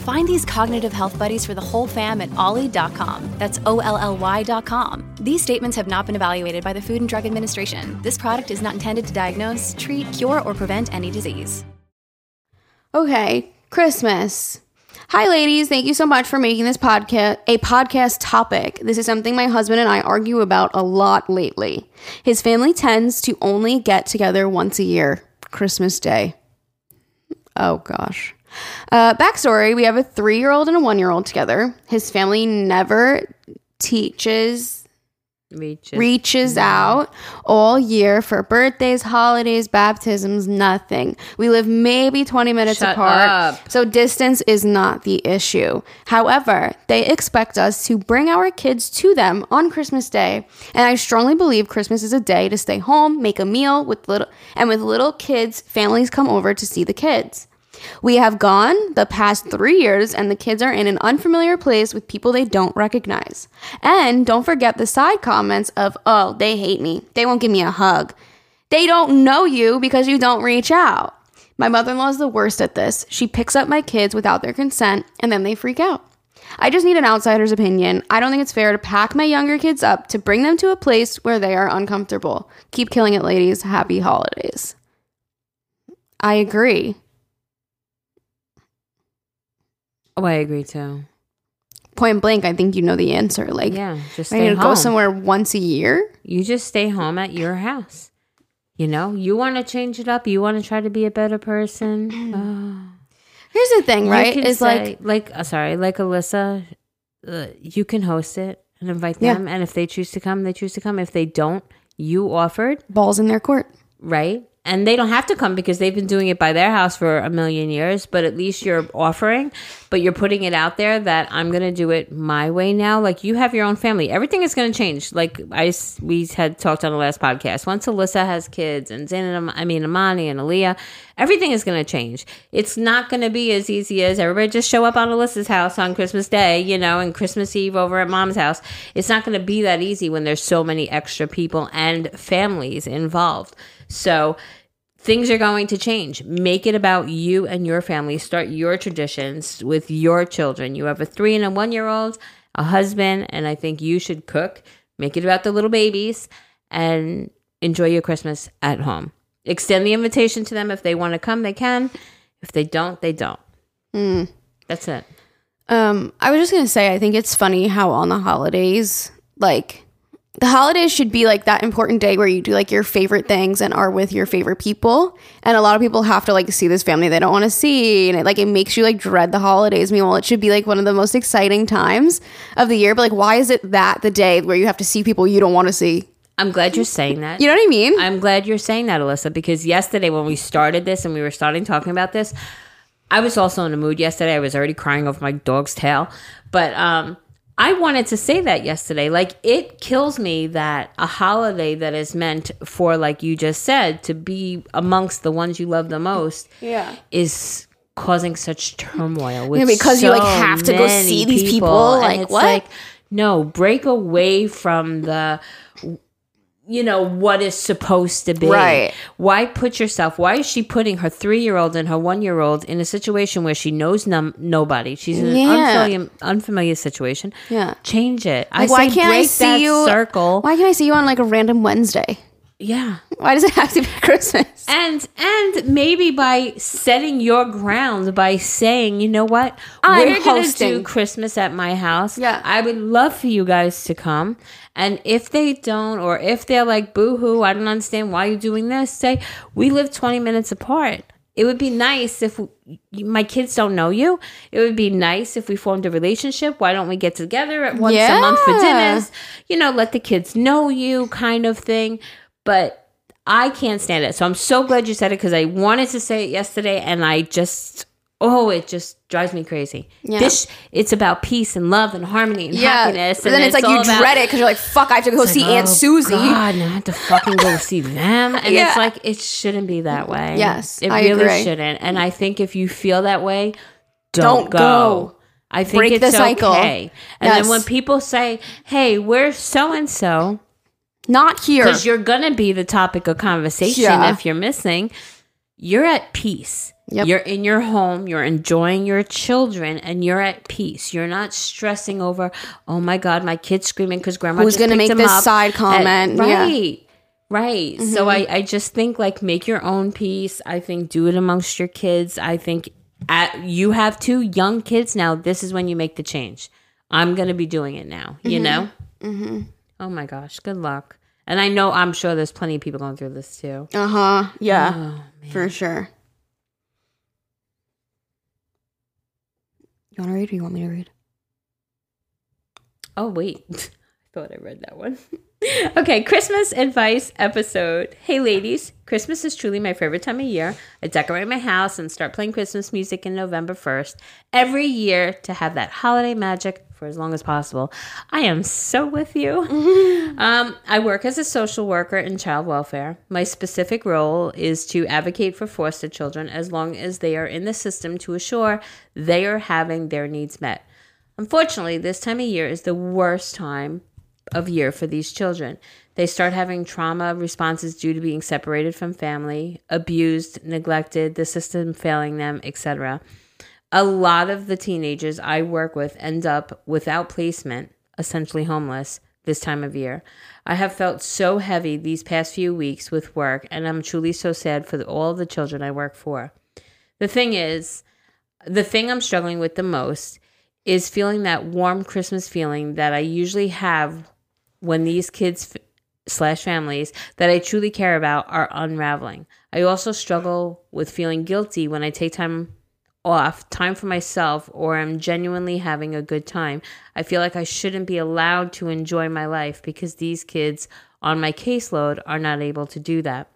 Find these cognitive health buddies for the whole fam at olly.com. That's O L L Y.com. These statements have not been evaluated by the Food and Drug Administration. This product is not intended to diagnose, treat, cure, or prevent any disease. Okay, Christmas. Hi, ladies. Thank you so much for making this podcast a podcast topic. This is something my husband and I argue about a lot lately. His family tends to only get together once a year, Christmas Day. Oh, gosh. Uh, backstory we have a three year old and a one year old together. His family never teaches Reach it. reaches out all year for birthdays, holidays, baptisms, nothing. We live maybe 20 minutes Shut apart. up. So distance is not the issue. However, they expect us to bring our kids to them on Christmas Day. And I strongly believe Christmas is a day to stay home, make a meal with little and with little kids, families come over to see the kids. We have gone the past three years, and the kids are in an unfamiliar place with people they don't recognize. And don't forget the side comments of, oh, they hate me. They won't give me a hug. They don't know you because you don't reach out. My mother in law is the worst at this. She picks up my kids without their consent, and then they freak out. I just need an outsider's opinion. I don't think it's fair to pack my younger kids up to bring them to a place where they are uncomfortable. Keep killing it, ladies. Happy holidays. I agree. Oh, I agree too. point blank, I think you know the answer. Like, Yeah, just I need to home. go somewhere once a year. You just stay home at your house. You know, you want to change it up. You want to try to be a better person. Oh. Here's the thing, right? Is like, like uh, sorry, like Alyssa, uh, you can host it and invite Yeah. them, and if they choose to come, they choose to come. If they don't, you offered, balls in their court. right? And they don't have to come because they've been doing it by their house for a million years. But at least you're offering, but you're putting it out there that I'm gonna do it my way now. Like you have your own family, everything is gonna change. Like i we had talked on the last podcast. Once Alyssa has kids and Zane I mean Amani and Aaliyah, everything is gonna change. It's not gonna be as easy as everybody just show up on Alyssa's house on Christmas Day, you know, and Christmas Eve over at Mom's house. It's not gonna be that easy when there's so many extra people and families involved. So things are going to change. Make it about you and your family. Start your traditions with your children. You have a three and a one year old, a husband, and I think you should cook. Make it about the little babies and enjoy your Christmas at home. Extend the invitation to them. If they want to come, they can. If they don't, they don't. That's it. Um, I was just gonna say, I think it's funny how on the holidays, like the holidays should be like that important day where you do like your favorite things and are with your favorite people. And a lot of people have to like see this family they don't want to see, and it like it makes you like dread the holidays. Meanwhile, it should be like one of the most exciting times of the year. But like, why is it that the day where you have to see people you don't want to see? I'm glad you're saying that. You know what I mean? I'm glad you're saying that, Alyssa, because yesterday when we started this and we were starting talking about this, I was also in a mood yesterday. I was already crying over my dog's tail. But um I wanted to say that yesterday. Like it kills me that a holiday that is meant for, like you just said, to be amongst the ones you love the most Yeah. is causing such turmoil Yeah, because you, like, have to go see these people, like, what? like no break away from the you know what is supposed to be Right. why put yourself why is she putting her three-year-old and her one-year-old in a situation where she knows num- nobody she's in an unfamiliar, unfamiliar situation Yeah. change it i Like, why say can't break I see that you? circle Why can't I see you on like a random Wednesday? Yeah Why does it have to be Christmas? and and maybe by setting your ground by saying you know what I'm we're gonna hosting. do christmas at my house Yeah. i would love for you guys to come and if they don't or if they're like boo-hoo i don't understand why you're doing this say we live 20 minutes apart it would be nice if you- my kids don't know you. It would be nice if we formed a relationship. Why don't we get together at once a month for Yeah. dinners? You know, let the kids know you, kind of thing. But I can't stand it. So I'm so glad you said it because I wanted to say it yesterday and I just oh, it just drives me crazy. Yeah. This it's about peace and love and harmony and happiness. But then it's, like you about- dread it because you're like, fuck, I have to go see Aunt Oh, Susie. God, now I have to fucking go see them. And Yeah. it's like it shouldn't be that way. Yes, It I really agree. shouldn't. And I think if you feel that way, don't, Don't go. go. I think Break it's the cycle. okay. And Yes. then when people say, Hey, we're so and so, Not here. because you're gonna be the topic of conversation Yeah. if you're missing, you're at peace. Yep. You're in your home, you're enjoying your children, and you're at peace. You're not stressing over, oh my God, my kid's screaming because grandma Who's just gonna make this up." side comment? Yeah. right. Right. So I, I just think like make your own peace. I think do it amongst your kids. I think at, you have two young kids now. This is when you make the change. I'm going to be doing it now, you know? Mm-hmm. Oh my gosh. Good luck. And I know, I'm sure there's plenty of people going through this too. Uh huh. Yeah. Oh, for sure. You want to read or you want me to read? Oh, wait. I thought I read that one. okay, Christmas advice episode. Hey, ladies, Christmas is truly my favorite time of year. I decorate my house and start playing Christmas music in November 1st every year to have that holiday magic for as long as possible. I am so with you. um, I work as a social worker in child welfare. My specific role is to advocate for foster children as long as they are in the system to assure they are having their needs met. Unfortunately, this time of year is the worst time of year for these children. They start having trauma responses due to being separated from family, abused, neglected, the system failing them, etc. A lot of the teenagers I work with end up without placement, essentially homeless, this time of year. I have felt so heavy these past few weeks with work, and I'm truly so sad for all the children I work for. The thing is, the thing I'm struggling with the most is feeling that warm Christmas feeling that I usually have when these kids f- slash families that I truly care about are unraveling. I also struggle with feeling guilty when I take time off, time for myself, or I'm genuinely having a good time. I feel like I shouldn't be allowed to enjoy my life because these kids on my caseload are not able to do that.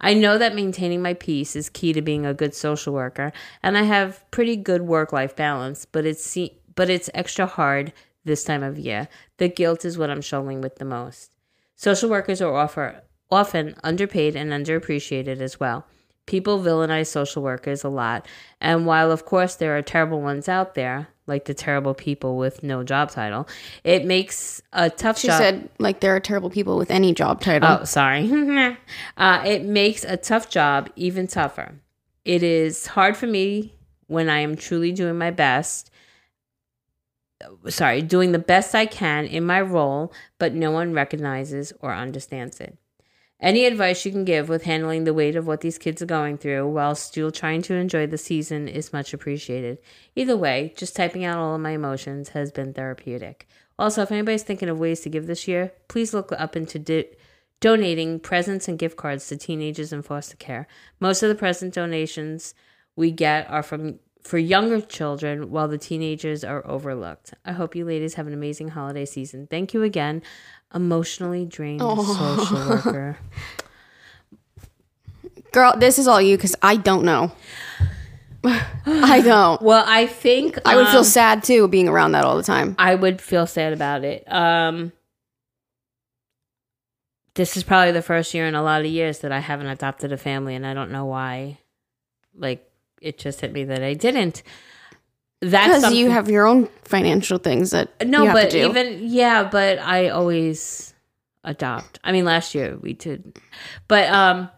I know that maintaining my peace is key to being a good social worker, and I have pretty good work-life balance, but it's but it's extra hard this time of year. The guilt is what I'm struggling with the most. Social workers are offer, often underpaid and underappreciated as well. People villainize social workers a lot, and while of course there are terrible ones out there, like the terrible people with no job title, it makes a tough She job. said, like, there are terrible people with any job title. Oh, sorry. uh, it makes a tough job even tougher. It is hard for me when I am truly doing my best. Sorry, doing the best I can in my role, but no one recognizes or understands it. Any advice you can give with handling the weight of what these kids are going through while still trying to enjoy the season is much appreciated. Either way, just typing out all of my emotions has been therapeutic. Also, if anybody's thinking of ways to give this year, please look up into donating presents and gift cards to teenagers in foster care. Most of the present donations we get are from for younger children while the teenagers are overlooked. I hope you ladies have an amazing holiday season. Thank you again. Emotionally drained social worker. Girl, this is all you because I don't know. I don't. Well, I think I would feel um, sad too being around that all the time. I would feel sad about it. Um, this is probably the first year in a lot of years that I haven't adopted a family, and I don't know why. Like it just hit me that I didn't. That's Because you have your own financial things that no, you have but to do. even yeah, but I always adopt. I mean, last year we did, but um,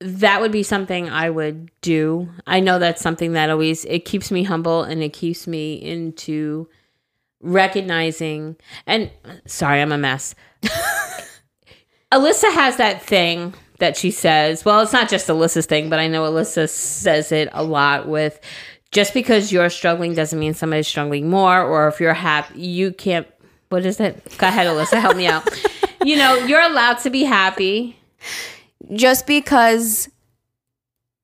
that would be something I would do. I know that's something that always it keeps me humble and it keeps me into recognizing. And sorry, I'm a mess. Alyssa has that thing that she says. Well, it's not just Alyssa's thing, but I know Alyssa says it a lot with just because you're struggling doesn't mean somebody's struggling more, or if you're happy, you can't. What is it? Go ahead, Alyssa, help me out. You know, you're allowed to be happy. Just because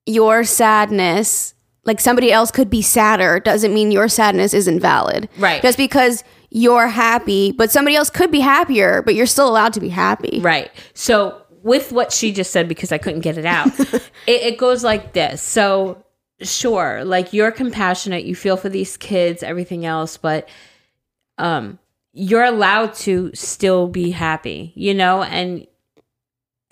your sadness, like somebody else could be sadder, doesn't mean your sadness isn't valid. Right. Just because you're happy, but somebody else could be happier, but you're still allowed to be happy. Right. So, with what she just said, because I couldn't get it out, it, it goes like this. So, sure, like you're compassionate, you feel for these kids, everything else, but um, you're allowed to still be happy, you know, and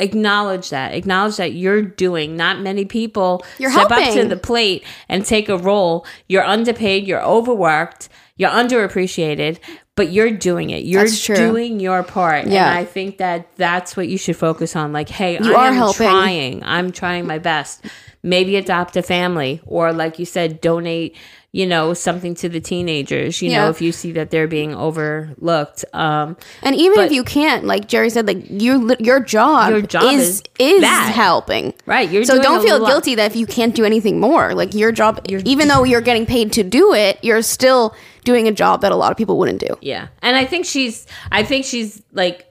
acknowledge that acknowledge that you're doing not many people You're step up to the plate and take a role. You're underpaid you're overworked you're underappreciated but you're doing it. You're doing your part. Yeah. and i think that that's what you should focus on. Like hey You i are am helping. trying. I'm trying my best. Maybe adopt a family or like you said donate you know something to the teenagers you know if you see that they're being overlooked um And even But- if you can't, like Jerry said, like you, your job, Your job is is is helping. Right, you're so don't feel lot. guilty that if you can't do anything more. Like your job, even though you're getting paid to do it, you're still doing a job that a lot of people wouldn't do. Yeah. And I think she's I think she's like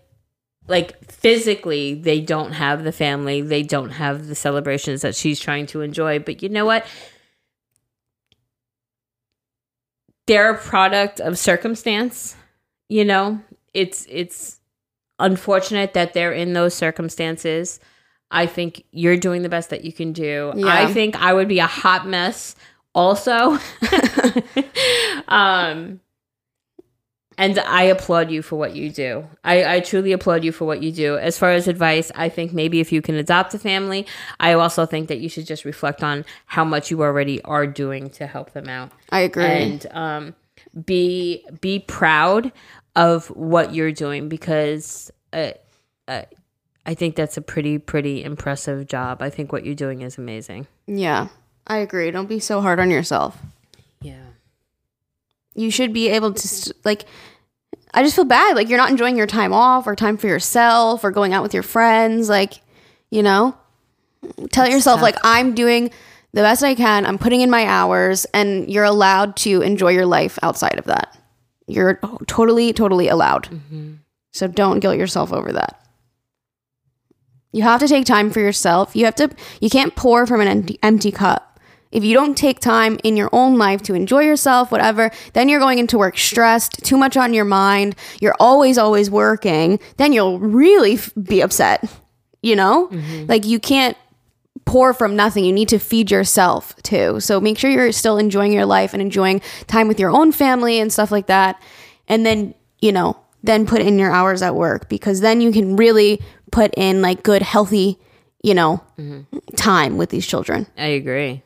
like physically they don't have the family, they don't have the celebrations that she's trying to enjoy, but you know what? They're a product of circumstance, you know? It's it's unfortunate that they're in those circumstances. I think you're doing the best that you can do. Yeah. I think I would be a hot mess also. um and I applaud you for what you do. I, I truly applaud you for what you do. As far as advice, I think maybe if you can adopt a family, I also think that you should just reflect on how much you already are doing to help them out. I agree. And um, be be proud of what you're doing because uh, uh, I think that's a pretty pretty impressive job. I think what you're doing is amazing. yeah, I agree. Don't be so hard on yourself. You should be able to st- like. I just feel bad. Like you're not enjoying your time off or time for yourself or going out with your friends. Like, you know, tell yourself like I'm doing the best I can. I'm putting in my hours, and you're allowed to enjoy your life outside of that. You're totally, totally allowed. Mm-hmm. So don't guilt yourself over that. You have to take time for yourself. You have to. You can't pour from an empty, empty cup. If you don't take time in your own life to enjoy yourself, whatever, then you're going into work stressed, too much on your mind. You're always, always working. Then you'll really f- be upset. You know, mm-hmm. like you can't pour from nothing. You need to feed yourself too. So make sure you're still enjoying your life and enjoying time with your own family and stuff like that. And then, you know, then put in your hours at work because then you can really put in like good, healthy, you know, mm-hmm. time with these children. I agree.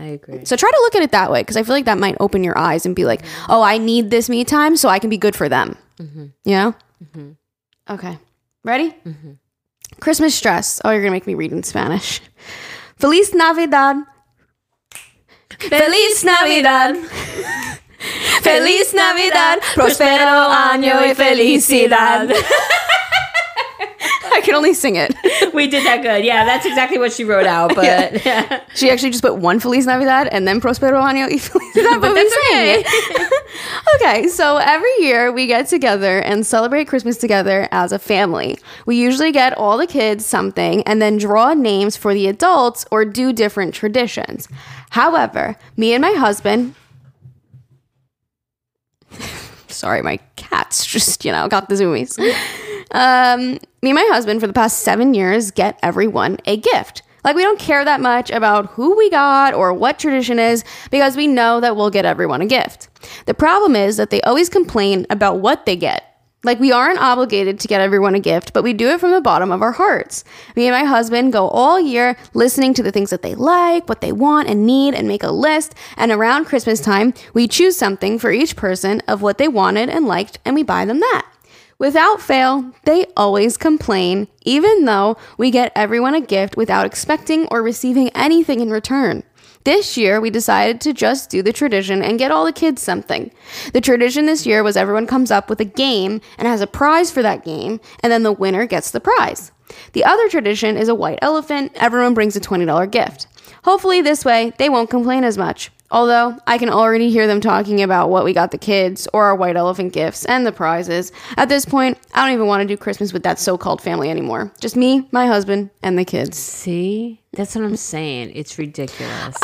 I agree. So try to look at it that way because I feel like that might open your eyes and be like, mm-hmm. oh, I need this me time so I can be good for them. Mm-hmm. You know? Mm-hmm. Okay. Ready? Christmas stress. Oh, you're going to make me read in Spanish. Feliz Navidad. Feliz Navidad. Feliz Navidad. Prospero año y felicidad. I can only sing it. we did that good. Yeah, that's exactly what she wrote out. But She actually just put one Feliz Navidad and then Prospero Año y Navidad. but that's okay. okay, so every year we get together and celebrate Christmas together as a family. We usually get all the kids something and then draw names for the adults or do different traditions. However, me and my husband, sorry, my cat's just, you know, got the zoomies. Um, me and my husband, for the past seven years, get everyone a gift. Like, we don't care that much about who we got or what tradition is because we know that we'll get everyone a gift. The problem is that they always complain about what they get. Like, we aren't obligated to get everyone a gift, but we do it from the bottom of our hearts. Me and my husband go all year listening to the things that they like, what they want and need, and make a list. And around Christmas time, we choose something for each person of what they wanted and liked, and we buy them that. Without fail, they always complain, even though we get everyone a gift without expecting or receiving anything in return. This year, we decided to just do the tradition and get all the kids something. The tradition this year was everyone comes up with a game and has a prize for that game, and then the winner gets the prize. The other tradition is a white elephant, everyone brings a $20 gift. Hopefully, this way, they won't complain as much. Although I can already hear them talking about what we got the kids or our white elephant gifts and the prizes. At this point, I don't even want to do Christmas with that so called family anymore. Just me, my husband, and the kids. See, that's what I'm saying. It's ridiculous.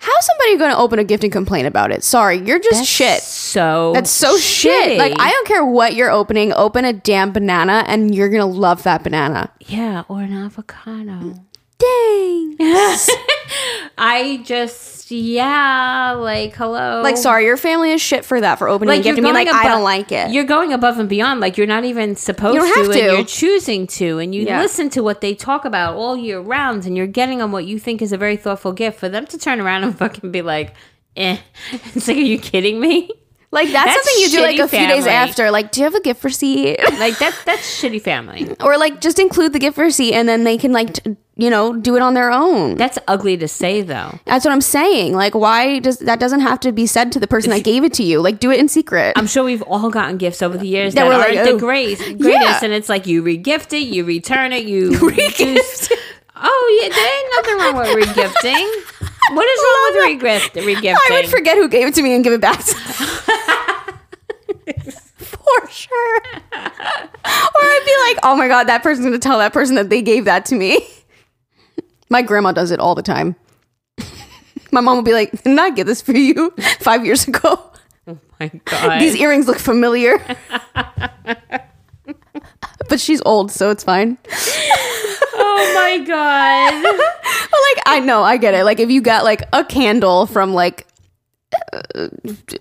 How's somebody going to open a gift and complain about it? Sorry, you're just shit. So That's so shit. Like. I don't care what you're opening, open a damn banana and you're going to love that banana. yeah, or an avocado. Dang. I just yeah, like hello. like, sorry, your family is shit for that, for opening a gift and being like, I don't like it. You're going above and beyond. Like you're not even supposed You don't to, have and you're choosing to, and you Yeah. listen to what they talk about all year round, and you're getting them what you think is a very thoughtful gift. For them to turn around and fucking be like, "Eh," it's like, are you kidding me? Like that's, That's something you do like a shitty few days after. Like, do you have a gift receipt? Like that. That's shitty family. or like just include the gift receipt and then they can like t- you know do it on their own. That's ugly to say though. That's what I'm saying. Like, why does that doesn't have to be said to the person that gave it to you? Like, do it in secret. I'm sure we've all gotten gifts over the years That that, were aren't like, the oh. greatest, greatest, Yeah. and it's like you regift it, you return it, you Regift. Oh yeah, there ain't nothing wrong with regifting. What is wrong with regift, regifting? I would forget who gave it to me and give it back to For sure. or I'd be like, oh my God, that person's going to tell that person that they gave that to me. My grandma does it all the time. My mom will be like, didn't I get this for you five years ago? Oh my God. These earrings look familiar. but she's old, so it's fine. oh my God. But like, I know, I get it. Like, if you got like a candle from like, uh,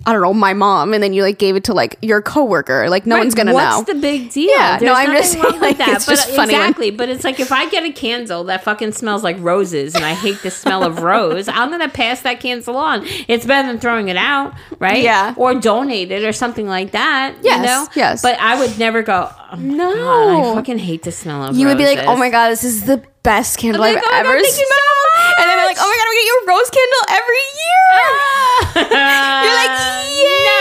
I don't know, my mom, and then you like gave it to like your coworker, like no one's gonna What's know. What's the big deal? Yeah, no, I'm just saying, like, that. it's but just funny when- exactly. But it's like if I get a candle that fucking smells like roses, and I hate the smell of rose, I'm gonna pass that candle on. It's better than throwing it out, right? Yeah. Or donate it or something like that. Yes, You know? yes. But I would never go. Oh No. God, I fucking hate the smell of. you would be like, oh my god, this is the best candle I'm I've like, oh ever God, you so And then they're like, oh my god, we get you a rose candle every year. Ah. You're like, yay!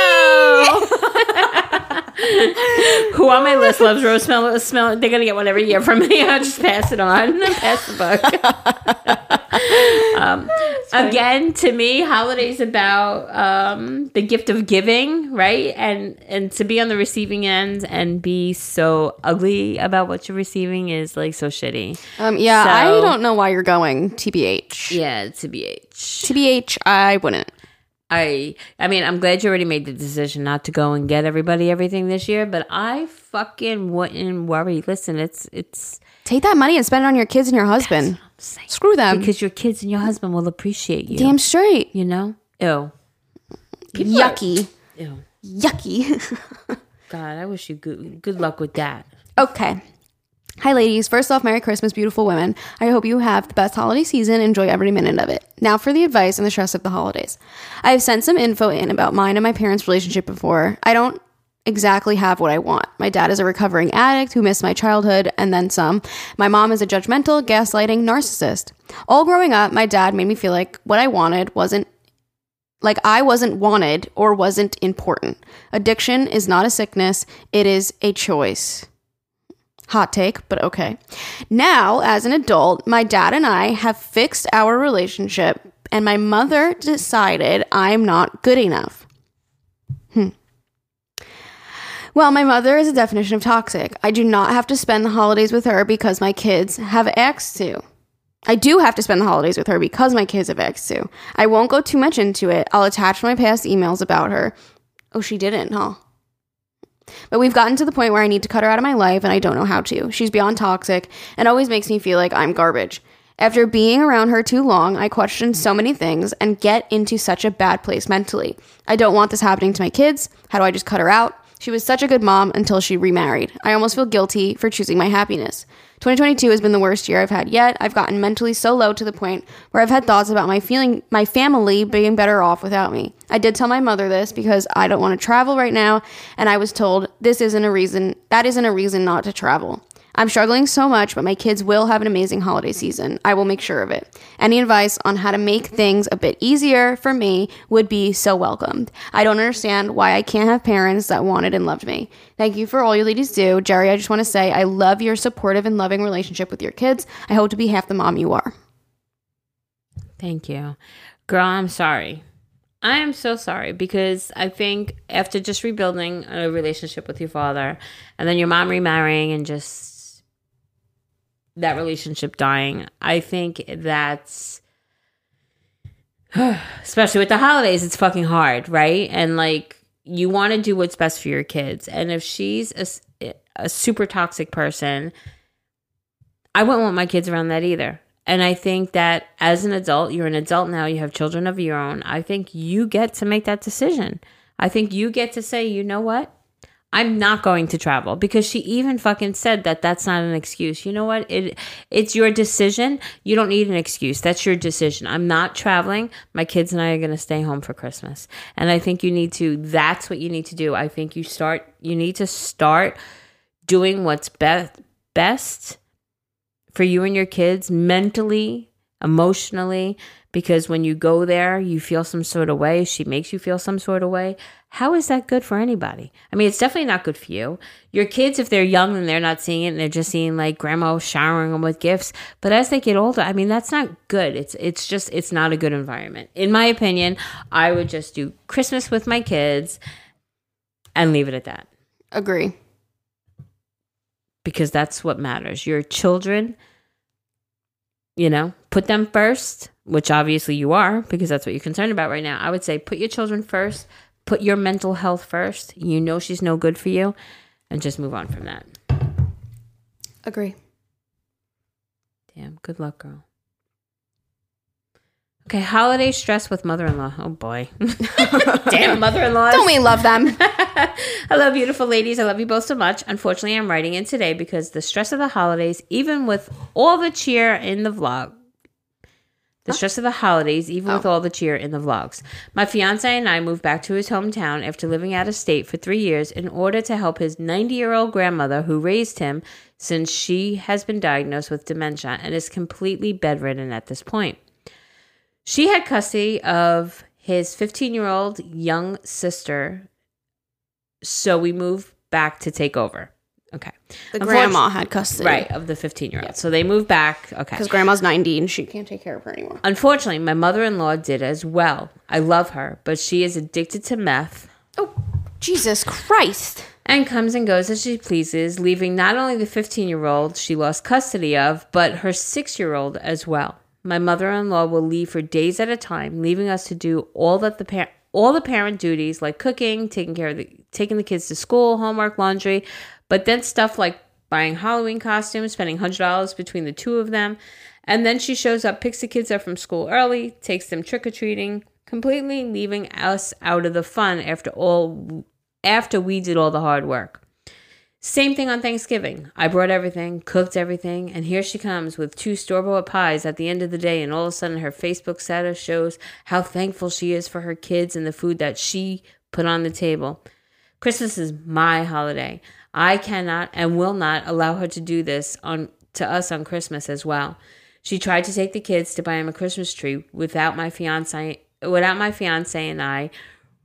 Who on my list loves rose smell? Smell. They're gonna get one every year from me. I'll just pass it on. pass the buck. um, again, to me, holidays about um, the gift of giving, right? And and to be on the receiving end and be so ugly about what you're receiving is like so shitty. Um, yeah, I don't know why you're going. TBH. Yeah, to be TBH, I wouldn't. I I mean, I'm glad you already made the decision not to go and get everybody everything this year, but I fucking wouldn't worry. Listen, it's it's Take that money and spend it on your kids and your husband. Screw them. because your kids and your husband will appreciate you. Damn straight. you know? Ew. Yucky. Ew. Yucky. God, I wish you good good luck with that. Okay. Hi, ladies. First off, Merry Christmas, beautiful women. I hope you have the best holiday season. Enjoy every minute of it. Now for the advice and the stress of the holidays. I have sent some info in about mine and my parents' relationship before. I don't exactly have what I want. My dad is a recovering addict who missed my childhood and then some. My mom is a judgmental, gaslighting narcissist. All growing up, my dad made me feel like what I wanted wasn't like I wasn't wanted or wasn't important. Addiction is not a sickness, it is a choice. Hot take, but okay. Now, as an adult, my dad and I have fixed our relationship, and my mother decided I'm not good enough. Hmm. Well, my mother is a definition of toxic. I do not have to spend the holidays with her because my kids have asked to. I do have to spend the holidays with her because my kids have asked to. I won't go too much into it. I'll attach my past emails about her. Oh, she didn't, huh? But we've gotten to the point where I need to cut her out of my life and I don't know how to. She's beyond toxic and always makes me feel like I'm garbage. After being around her too long, I question so many things and get into such a bad place mentally. I don't want this happening to my kids. How do I just cut her out? She was such a good mom until she remarried. I almost feel guilty for choosing my happiness. 2022 has been the worst year I've had yet. I've gotten mentally so low to the point where I've had thoughts about my feeling my family being better off without me. I did tell my mother this because I don't want to travel right now and I was told this isn't a reason that isn't a reason not to travel. I'm struggling so much, but my kids will have an amazing holiday season. I will make sure of it. Any advice on how to make things a bit easier for me would be so welcomed. I don't understand why I can't have parents that wanted and loved me. Thank you for all you ladies do. Jerry, I just want to say I love your supportive and loving relationship with your kids. I hope to be half the mom you are. Thank you. Girl, I'm sorry. I am so sorry because I think after just rebuilding a relationship with your father and then your mom remarrying and just that relationship dying. I think that's especially with the holidays, it's fucking hard, right? And like you want to do what's best for your kids. And if she's a, a super toxic person, I wouldn't want my kids around that either. And I think that as an adult, you're an adult now, you have children of your own. I think you get to make that decision. I think you get to say, you know what? I'm not going to travel because she even fucking said that that's not an excuse. You know what? It it's your decision. You don't need an excuse. That's your decision. I'm not traveling. My kids and I are going to stay home for Christmas. And I think you need to that's what you need to do. I think you start you need to start doing what's best best for you and your kids mentally, emotionally, because when you go there, you feel some sort of way. She makes you feel some sort of way. How is that good for anybody? I mean, it's definitely not good for you. Your kids, if they're young and they're not seeing it and they're just seeing like grandma showering them with gifts, but as they get older, I mean, that's not good. It's it's just it's not a good environment. In my opinion, I would just do Christmas with my kids and leave it at that. Agree. Because that's what matters. Your children, you know, put them first which obviously you are because that's what you're concerned about right now. I would say put your children first, put your mental health first. You know she's no good for you, and just move on from that. Agree. Damn, good luck, girl. Okay, holiday stress with mother in law. Oh boy. Damn, mother in law. Don't we love them? Hello, beautiful ladies. I love you both so much. Unfortunately, I'm writing in today because the stress of the holidays, even with all the cheer in the vlog, the stress of the holidays, even with oh. all the cheer in the vlogs. My fiance and I moved back to his hometown after living out of state for three years in order to help his 90 year old grandmother who raised him since she has been diagnosed with dementia and is completely bedridden at this point. She had custody of his 15 year old young sister, so we moved back to take over. Okay. The grandma had custody. Right, of the 15 year old. So they moved back. Okay. Because grandma's 90 and she can't take care of her anymore. Unfortunately, my mother in law did as well. I love her, but she is addicted to meth. Oh, Jesus Christ. And comes and goes as she pleases, leaving not only the 15 year old she lost custody of, but her six year old as well. My mother in law will leave for days at a time, leaving us to do all that the parent all the parent duties like cooking, taking care of the taking the kids to school, homework, laundry, but then stuff like buying Halloween costumes, spending $100 between the two of them. And then she shows up, picks the kids up from school early, takes them trick or treating, completely leaving us out of the fun after all after we did all the hard work. Same thing on Thanksgiving. I brought everything, cooked everything, and here she comes with two store bought pies at the end of the day, and all of a sudden her Facebook status shows how thankful she is for her kids and the food that she put on the table. Christmas is my holiday. I cannot and will not allow her to do this on to us on Christmas as well. She tried to take the kids to buy him a Christmas tree without my fiance without my fiance and I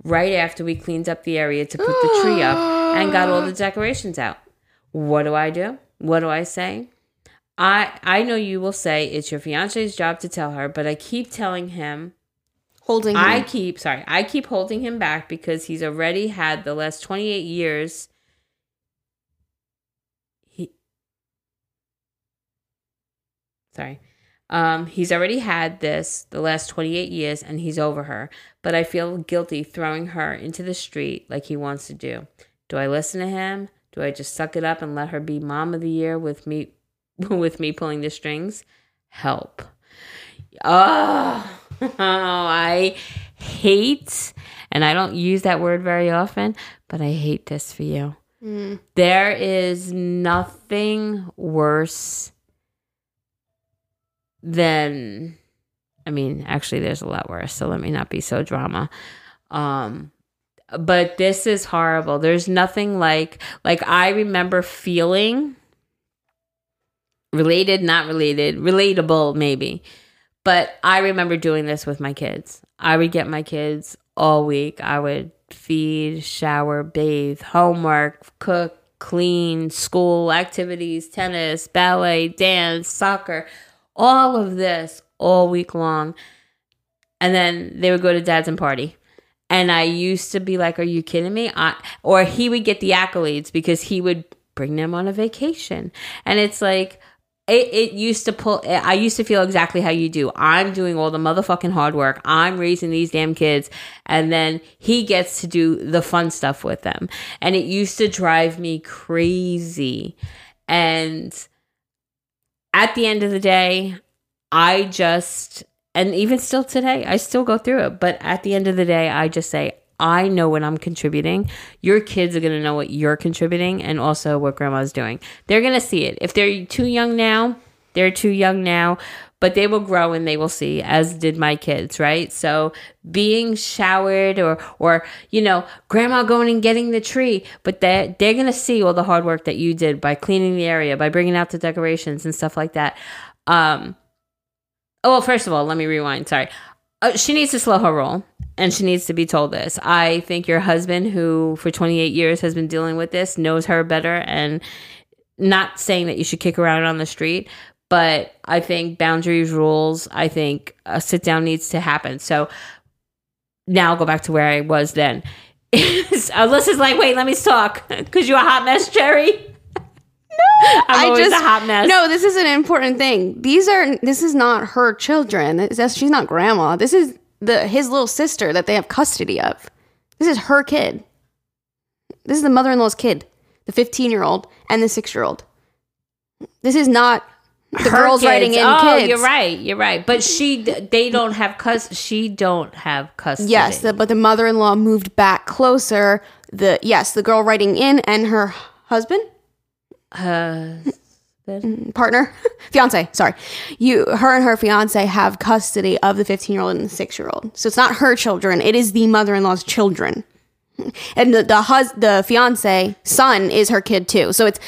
right after we cleaned up the area to put the tree up and got all the decorations out. What do I do? What do I say? I I know you will say it's your fiance's job to tell her, but I keep telling him holding him. I keep sorry, I keep holding him back because he's already had the last 28 years sorry. Um, he's already had this the last 28 years and he's over her, but I feel guilty throwing her into the street like he wants to do. Do I listen to him? Do I just suck it up and let her be mom of the year with me with me pulling the strings? Help. Oh, oh I hate and I don't use that word very often, but I hate this for you. There is nothing worse than I mean, actually there's a lot worse, so let me not be so drama. Um but this is horrible. There's nothing like like I remember feeling related, not related, relatable maybe. But I remember doing this with my kids. I would get my kids all week. I would feed, shower, bathe, homework, cook, clean, school activities, tennis, ballet, dance, soccer, all of this all week long. And then they would go to dad's and party. And I used to be like, Are you kidding me? I, or he would get the accolades because he would bring them on a vacation. And it's like, it, it used to pull i used to feel exactly how you do i'm doing all the motherfucking hard work i'm raising these damn kids and then he gets to do the fun stuff with them and it used to drive me crazy and at the end of the day i just and even still today i still go through it but at the end of the day i just say I know what I'm contributing. Your kids are going to know what you're contributing and also what grandma's doing. They're going to see it. If they're too young now, they're too young now, but they will grow and they will see as did my kids, right? So being showered or or you know, grandma going and getting the tree, but they they're going to see all the hard work that you did by cleaning the area, by bringing out the decorations and stuff like that. Um Oh, well, first of all, let me rewind. Sorry. Uh, she needs to slow her roll and she needs to be told this. I think your husband, who for 28 years has been dealing with this, knows her better. And not saying that you should kick around on the street, but I think boundaries, rules, I think a sit down needs to happen. So now I'll go back to where I was then. Alyssa's like, wait, let me talk because you're a hot mess, Jerry. I'm I just a hot mess. No, this is an important thing. These are this is not her children. She's not grandma. This is the his little sister that they have custody of. This is her kid. This is the mother-in-law's kid, the 15-year-old and the 6-year-old. This is not the Her girls kids. writing in oh, kids. you're right. You're right. But she, they don't have cus. She don't have custody. Yes, the, but the mother-in-law moved back closer. The yes, the girl writing in and her husband Uh, partner, fiance. Sorry, you, her and her fiance have custody of the fifteen-year-old and the six-year-old. So it's not her children; it is the mother-in-law's children. And the the hus- the fiance son is her kid too. So it's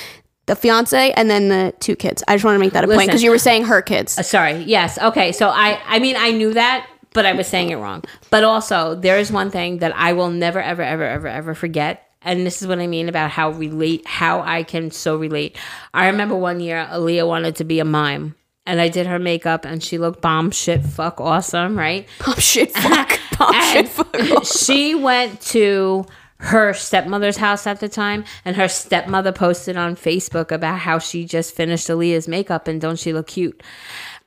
the fiance and then the two kids. I just want to make that a point because you were saying her kids. Uh, sorry. Yes. Okay. So I, I mean, I knew that, but I was saying it wrong. But also, there is one thing that I will never, ever, ever, ever, ever forget. And this is what I mean about how relate, how I can so relate. I remember one year, Aaliyah wanted to be a mime. And I did her makeup, and she looked bomb shit fuck awesome, right? Pop shit, fuck, pop shit, fuck. she went to her stepmother's house at the time, and her stepmother posted on Facebook about how she just finished Aaliyah's makeup and don't she look cute?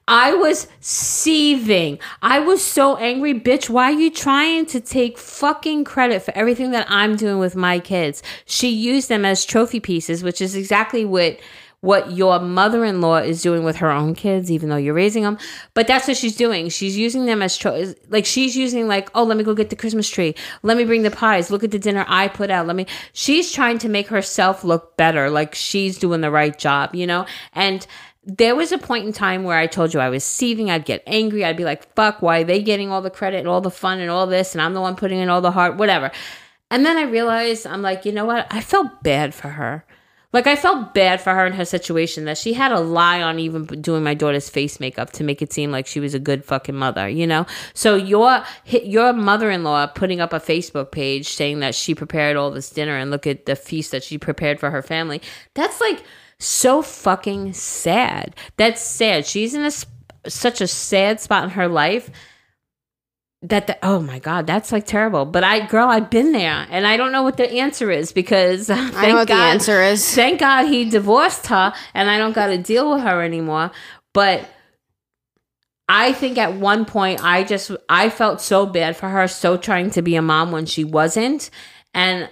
I was seething. I was so angry, bitch. Why are you trying to take fucking credit for everything that I'm doing with my kids? She used them as trophy pieces, which is exactly what what your mother-in-law is doing with her own kids even though you're raising them but that's what she's doing she's using them as tro- like she's using like oh let me go get the christmas tree let me bring the pies look at the dinner i put out let me she's trying to make herself look better like she's doing the right job you know and there was a point in time where I told you I was seething. I'd get angry. I'd be like, fuck, why are they getting all the credit and all the fun and all this? And I'm the one putting in all the heart, whatever. And then I realized, I'm like, you know what? I felt bad for her. Like, I felt bad for her in her situation that she had to lie on even doing my daughter's face makeup to make it seem like she was a good fucking mother, you know? So, your, your mother in law putting up a Facebook page saying that she prepared all this dinner and look at the feast that she prepared for her family, that's like, so fucking sad. That's sad. She's in a such a sad spot in her life that the, oh my god, that's like terrible. But I girl, I've been there and I don't know what the answer is because thank I know what God, the answer is. Thank God he divorced her and I don't got to deal with her anymore. But I think at one point I just I felt so bad for her, so trying to be a mom when she wasn't. And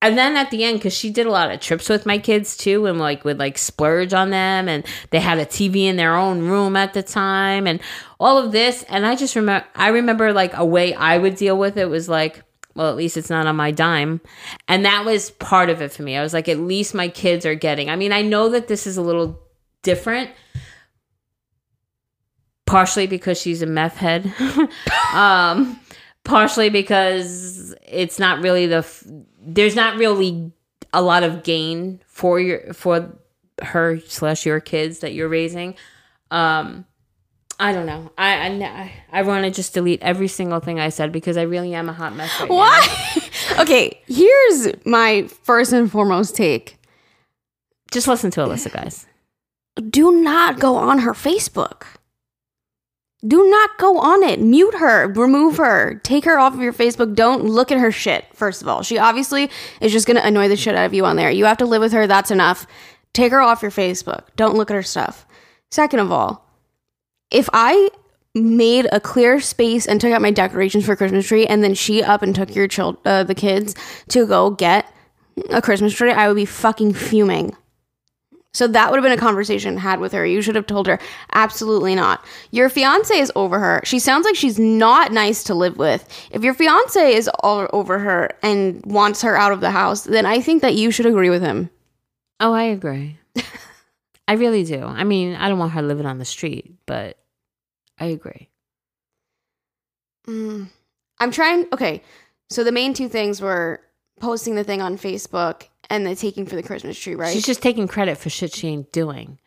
and then at the end, because she did a lot of trips with my kids too, and like would like splurge on them, and they had a TV in their own room at the time, and all of this. And I just remember, I remember like a way I would deal with it was like, well, at least it's not on my dime, and that was part of it for me. I was like, at least my kids are getting. I mean, I know that this is a little different, partially because she's a meth head, um, partially because it's not really the. F- there's not really a lot of gain for your for her slash your kids that you're raising. Um, I don't know. I I, I want to just delete every single thing I said because I really am a hot mess right Why? okay, here's my first and foremost take. Just listen to Alyssa, guys. Do not go on her Facebook. Do not go on it. Mute her, remove her, take her off of your Facebook. Don't look at her shit, first of all. She obviously is just going to annoy the shit out of you on there. You have to live with her. That's enough. Take her off your Facebook. Don't look at her stuff. Second of all, if I made a clear space and took out my decorations for Christmas tree, and then she up and took your child, uh, the kids to go get a Christmas tree, I would be fucking fuming. So that would have been a conversation had with her. You should have told her, absolutely not. Your fiance is over her. She sounds like she's not nice to live with. If your fiance is all over her and wants her out of the house, then I think that you should agree with him. Oh, I agree. I really do. I mean, I don't want her living on the street, but I agree. Mm. I'm trying. Okay, so the main two things were posting the thing on Facebook and the taking for the Christmas tree, right? She's just taking credit for shit she ain't doing.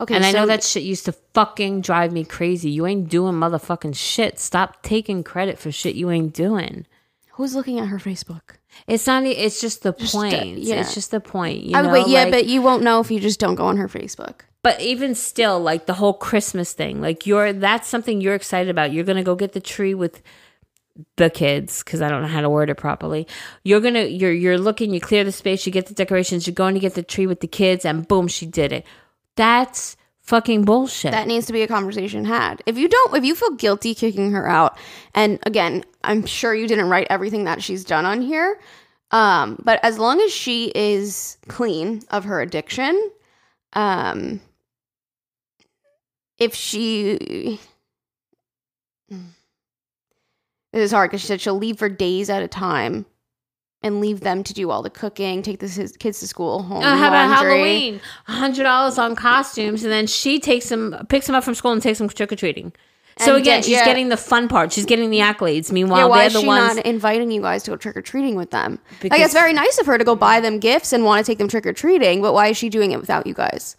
okay, and I know that shit used to fucking drive me crazy. You ain't doing motherfucking shit. Stop taking credit for shit you ain't doing. who's looking at her Facebook. It's not. It's just the Just, uh, point. yeah. It's just the point. You I know, wait, yeah, like- but you won't know if you just don't go on her Facebook. But even still, like the whole Christmas thing, like you're that's something you're excited about. You're gonna go get the tree with the kids because I don't know how to word it properly. You're gonna you're you're looking, you clear the space, you get the decorations, you're going to get the tree with the kids, and boom, she did it. That's fucking bullshit. That needs to be a conversation had. If you don't, if you feel guilty kicking her out, and again, I'm sure you didn't write everything that she's done on here, um, but as long as she is clean of her addiction, um, if she, it is hard because she said she'll leave for days at a time. And leave them to do all the cooking, take the kids to school, home. Uh, how about laundry. Halloween? hundred dollars on costumes, and then she takes them, picks them up from school, and takes them trick or treating. So And again, get- she's yeah. getting the fun part. She's getting the accolades. Meanwhile, yeah, why they're is the she ones. not inviting you guys to go trick or treating with them? like Because- it's very nice of her to go buy them gifts and want to take them trick or treating, but why is she doing it without you guys?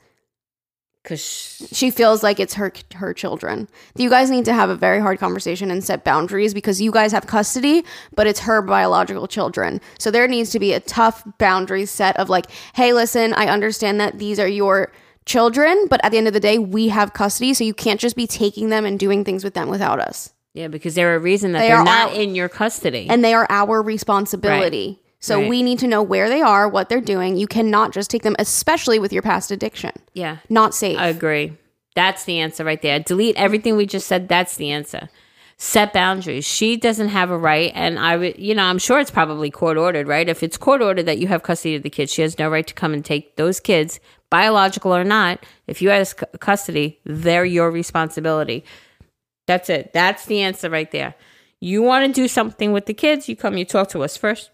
Because She feels like it's her her children. You guys need to have a very hard conversation and set boundaries because you guys have custody, but it's her biological children. So there needs to be a tough boundary set of like, hey, listen, I understand that these are your children, but at the end of the day, we have custody, so you can't just be taking them and doing things with them without us. yeah, because they're a reason that They are not our- in your custody. and they are our responsibility. So Right. we need to know where they are, what they're doing. You cannot just take them, especially with your past addiction. yeah, Not safe. I agree. That's the answer right there. Delete everything we just said. That's the answer. Set boundaries. She doesn't have a right, and I would, you know, I'm sure it's probably court ordered, right? If it's court ordered that you have custody of the kids, she has no right to come and take those kids, biological or not. If you have cu- custody, they're your responsibility. That's it. That's the answer right there. You want to do something with the kids, you come, you talk to us first.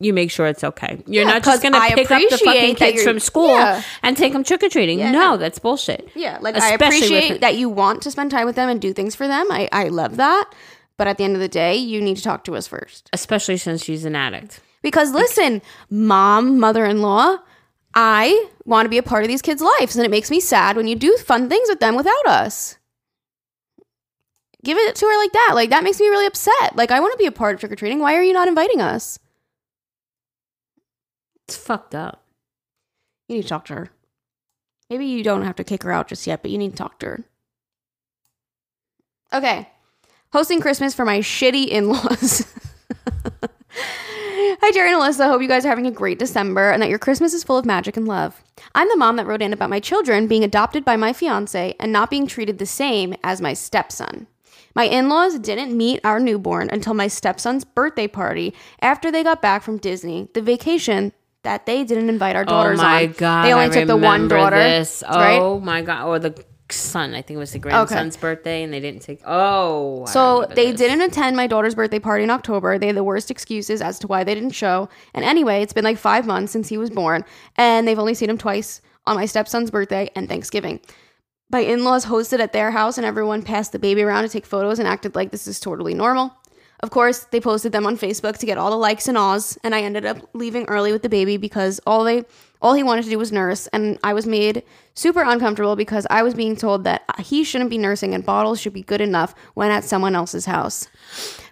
You make sure it's okay. You're Yeah, not just going to pick up the fucking kids from school Yeah. and take them trick or treating. Yeah. No, that's bullshit. yeah, like Especially I appreciate that you want to spend time with them and do things for them. I, I love that. But at the end of the day, you need to talk to us first. Especially since she's an addict. Because listen, mom, mother in law, I want to be a part of these kids' lives. And it makes me sad when you do fun things with them without us. Give it to her like that. Like, that makes me really upset. Like, I want to be a part of trick or treating. Why are you not inviting us? It's fucked up. You need to talk to her. Maybe you don't have to kick her out just yet, but you need to talk to her. Okay. Hosting Christmas for my shitty in laws. Hi, Jerry and Alyssa. Hope you guys are having a great December and that your Christmas is full of magic and love. I'm the mom that wrote in about my children being adopted by my fiance and not being treated the same as my stepson. My in laws didn't meet our newborn until my stepson's birthday party after they got back from Disney, the vacation that they didn't invite our oh daughters oh my on. god! they only I took the one daughter. This. right? Oh my god! Or the son. I think it was the grandson's birthday, and they didn't take. Oh. So they this. didn't attend my daughter's birthday party in October. They had the worst excuses as to why they didn't show. And anyway, it's been like five months since he was born, and they've only seen him twice on my stepson's birthday and Thanksgiving. My in laws hosted at their house, and everyone passed the baby around to take photos and acted like this is totally normal. Of course, they posted them on Facebook to get all the likes and ahs, and I ended up leaving early with the baby because all they all he wanted to do was nurse, and I was made super uncomfortable because I was being told that he shouldn't be nursing and bottles should be good enough when at someone else's house.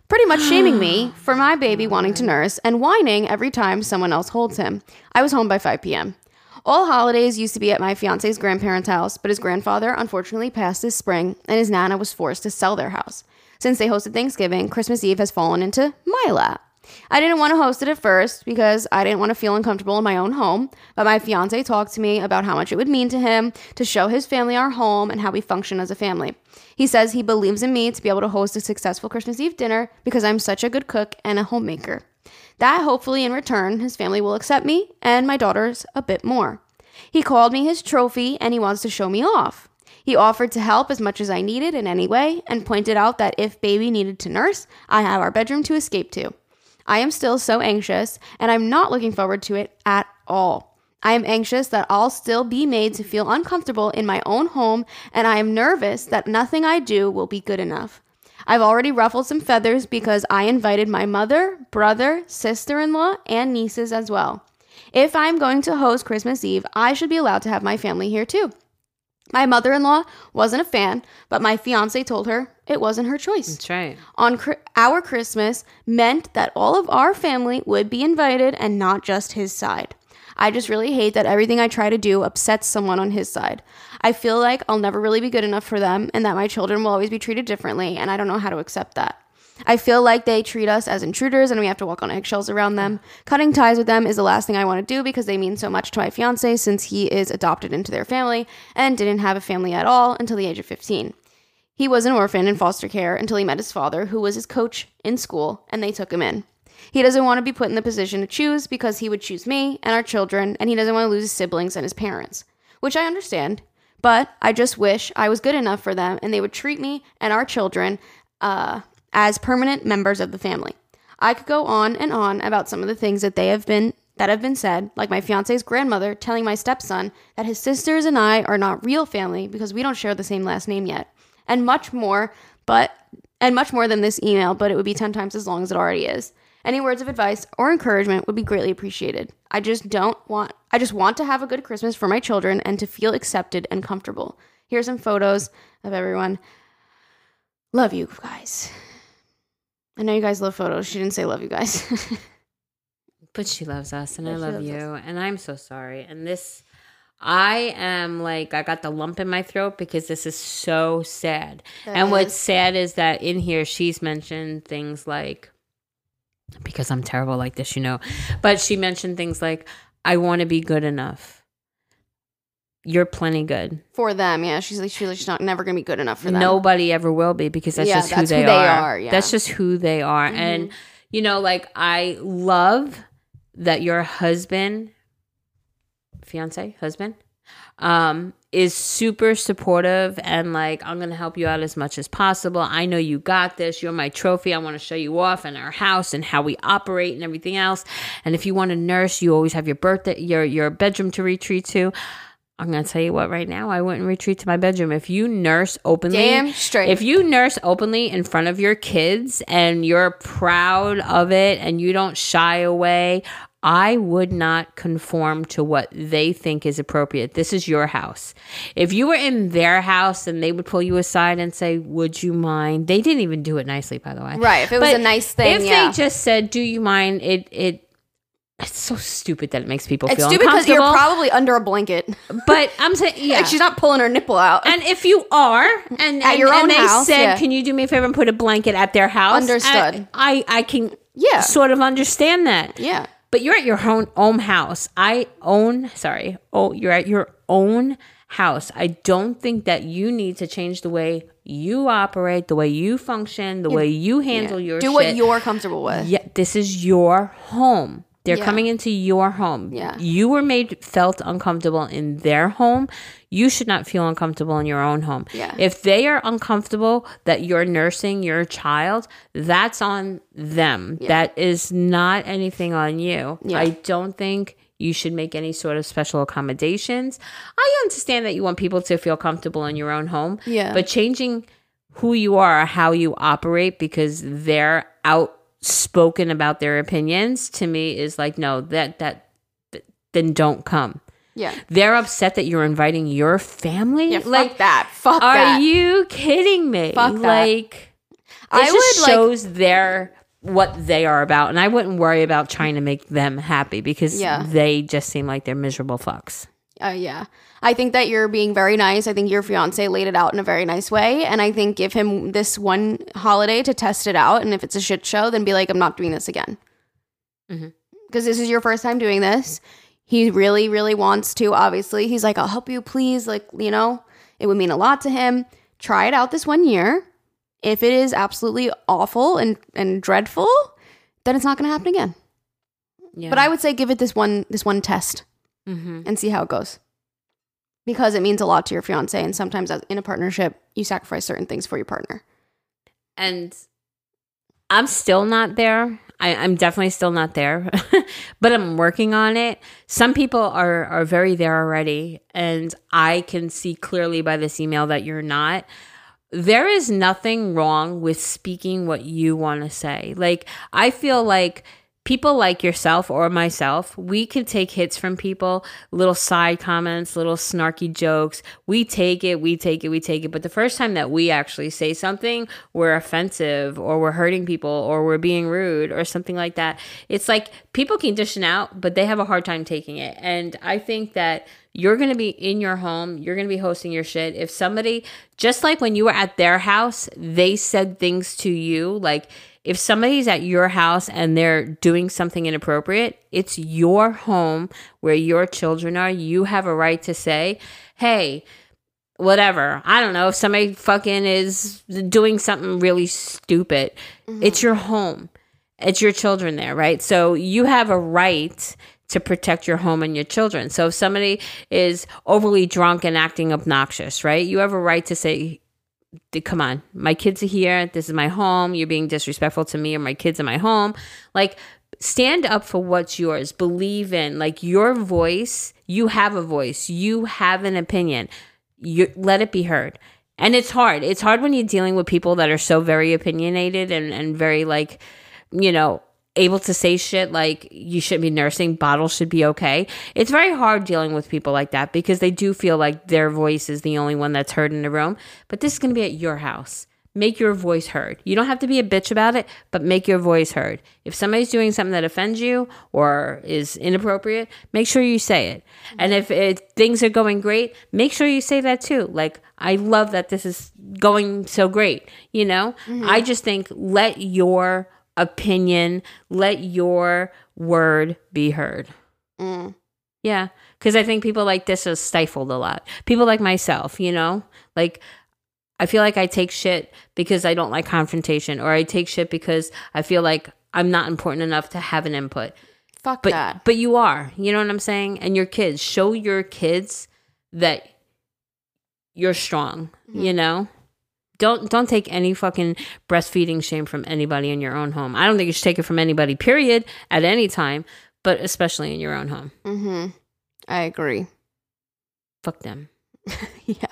Pretty much shaming me for my baby wanting to nurse and whining every time someone else holds him. I was home by 5 p.m. All holidays used to be at my fiance's grandparents' house, but his grandfather unfortunately passed this spring, and his nana was forced to sell their house. Since they hosted Thanksgiving, Christmas Eve has fallen into my lap. I didn't want to host it at first because I didn't want to feel uncomfortable in my own home, but my fiance talked to me about how much it would mean to him to show his family our home and how we function as a family. He says he believes in me to be able to host a successful Christmas Eve dinner because I'm such a good cook and a homemaker. That hopefully in return, his family will accept me and my daughters a bit more. He called me his trophy and he wants to show me off. He offered to help as much as I needed in any way and pointed out that if baby needed to nurse, I have our bedroom to escape to. I am still so anxious and I'm not looking forward to it at all. I am anxious that I'll still be made to feel uncomfortable in my own home and I am nervous that nothing I do will be good enough. I've already ruffled some feathers because I invited my mother, brother, sister in law, and nieces as well. If I'm going to host Christmas Eve, I should be allowed to have my family here too. My mother in law wasn't a fan, but my fiance told her it wasn't her choice. That's right. On cr- our Christmas meant that all of our family would be invited and not just his side. I just really hate that everything I try to do upsets someone on his side. I feel like I'll never really be good enough for them and that my children will always be treated differently, and I don't know how to accept that. I feel like they treat us as intruders and we have to walk on eggshells around them. Cutting ties with them is the last thing I want to do because they mean so much to my fiance since he is adopted into their family and didn't have a family at all until the age of 15. He was an orphan in foster care until he met his father, who was his coach in school, and they took him in. He doesn't want to be put in the position to choose because he would choose me and our children, and he doesn't want to lose his siblings and his parents, which I understand. But I just wish I was good enough for them and they would treat me and our children uh, as permanent members of the family. I could go on and on about some of the things that they have been that have been said, like my fiance's grandmother telling my stepson that his sisters and I are not real family because we don't share the same last name yet, and much more, but and much more than this email, but it would be 10 times as long as it already is. Any words of advice or encouragement would be greatly appreciated. I just don't want I just want to have a good Christmas for my children and to feel accepted and comfortable. Here's some photos of everyone. Love you guys. I know you guys love photos. She didn't say love you guys. But she loves us, and I love you, and I'm so sorry. And this, I am like, I got the lump in my throat because this is so sad. and what's sad is that in here, she's mentioned things like, because I'm terrible like this, you know, but she mentioned things like, I want to be good enough. You're plenty good. for them, yeah. She's like she's, like, she's not never gonna be good enough for them. Nobody ever will be because that's Yeah, just who that's they who they are. are, yeah. Mm-hmm. That's just who they are. And you know, like I love that your husband, fiance, husband, um, is super supportive and like I'm gonna help you out as much as possible. I know you got this. You're my trophy. I want to show you off in our house and how we operate and everything else. And if you want to nurse, you always have your birthday, your your bedroom to retreat to. I'm gonna tell you what. Right now, I wouldn't retreat to my bedroom. If you nurse openly, Damn straight. If you nurse openly in front of your kids and you're proud of it and you don't shy away, I would not conform to what they think is appropriate. This is your house. If you were in their house and they would pull you aside and say, "Would you mind?" They didn't even do it nicely, by the way. Right, if it was a nice thing, If yeah. they just said, "Do you mind?" It it. It's so stupid that it makes people it's feel stupid because you're probably under a blanket. but I'm saying, yeah, Like she's not pulling her nipple out. and if you are, and At and, your and own they house, said, yeah. "Can you do me a favor and put a blanket at their house?" Understood. I I, I can Yeah. sort of understand that. yeah. But you're at your own own house. I own. Sorry. Oh, you're at your own house. I don't think that you need to change the way you operate, the way you function, the way you handle your Do shit. what you're comfortable with. Yeah, this is your home. They're Yeah. coming into your home. Yeah. You were made felt uncomfortable in their home. You should not feel uncomfortable in your own home. Yeah. If they are uncomfortable that you're nursing your child, that's on them. That is not anything on you. Yeah. I don't think you should make any sort of special accommodations. I understand that you want people to feel comfortable in your own home. Yeah. But changing who you are, how you operate because they're outspoken about their opinions to me is like no, that that th- then don't come. Yeah. They're upset that you're inviting your family. Yeah, fuck like that. Fuck are that. you kidding me? Fuck that. Like it I just would, like- shows their what they are about, and I wouldn't worry about trying to make them happy because Yeah. they just seem like they're miserable fucks. Uh, yeah. I think that you're being very nice. I think your fiance laid it out in a very nice way. And I think give him this one holiday to test it out. And if it's a shit show, then be like, I'm not doing this again. Because Mhm. this is your first time doing this. He really, really wants to, obviously. He's like, I'll help you, please. Like, you know, it would mean a lot to him. Try it out this one year. If it is absolutely awful and, and dreadful, then it's not going to happen again. Yeah, But I would say give it this one this one test hmm and see how it goes. Because it means a lot to your fiance, and sometimes as- in a partnership, you sacrifice certain things for your partner. and I'm still not there. I, I'm definitely still not there, but I'm working on it. Some people are are very there already, and I can see clearly by this email that you're not. There is nothing wrong with speaking what you want to say. Like I feel like people like yourself or myself, we can take hits from people, little side comments, little snarky jokes. We take it, we take it, we take it. But the first time that we actually say something, we're offensive or we're hurting people or we're being rude or something like that. It's like people can dish it out, but they have a hard time taking it. And I think that you're going to be in your home, you're going to be hosting your shit. If somebody, just like when you were at their house, they said things to you, like, if somebody's at your house and they're doing something inappropriate, it's your home where your children are. You have a right to say, hey, whatever. I don't know. If somebody fucking is doing something really stupid, mm-hmm. it's your home, it's your children there, right? So you have a right to protect your home and your children. So if somebody is overly drunk and acting obnoxious, right? You have a right to say, "D- come on, my kids are here. This is my home. You're being disrespectful to me or my kids in my home. Like, stand up for what's yours. Believe in, like, your voice. You have a voice. You have an opinion. You let it be heard. And it's hard. It's hard when you're dealing with people that are so very opinionated and, and very, like, you know, able to say shit like you shouldn't be nursing, bottles should be okay. It's very hard dealing with people like that because they do feel like their voice is the only one that's heard in the room. But this is going to be at your house. Make your voice heard. You don't have to be a bitch about it, but make your voice heard. If somebody's doing something that offends you or is inappropriate, make sure you say it. And if it, things are going great, make sure you say that too. Like, I love that this is going so great. You know, mm-hmm. I just think let your opinion, let your word be heard. Mm. Yeah, because I think people like this is stifled a lot. People like myself, you know, like I feel like I take shit because I don't like confrontation, or I take shit because I feel like I'm not important enough to have an input. Fuck But that. but you are, you know what I'm saying? And your kids show your kids that you're strong. Mm. You know, don't don't take any fucking breastfeeding shame from anybody in your own home. I don't think you should take it from anybody. Period. At any time, but especially in your own home. Mm-hmm. I agree. Fuck them. yeah.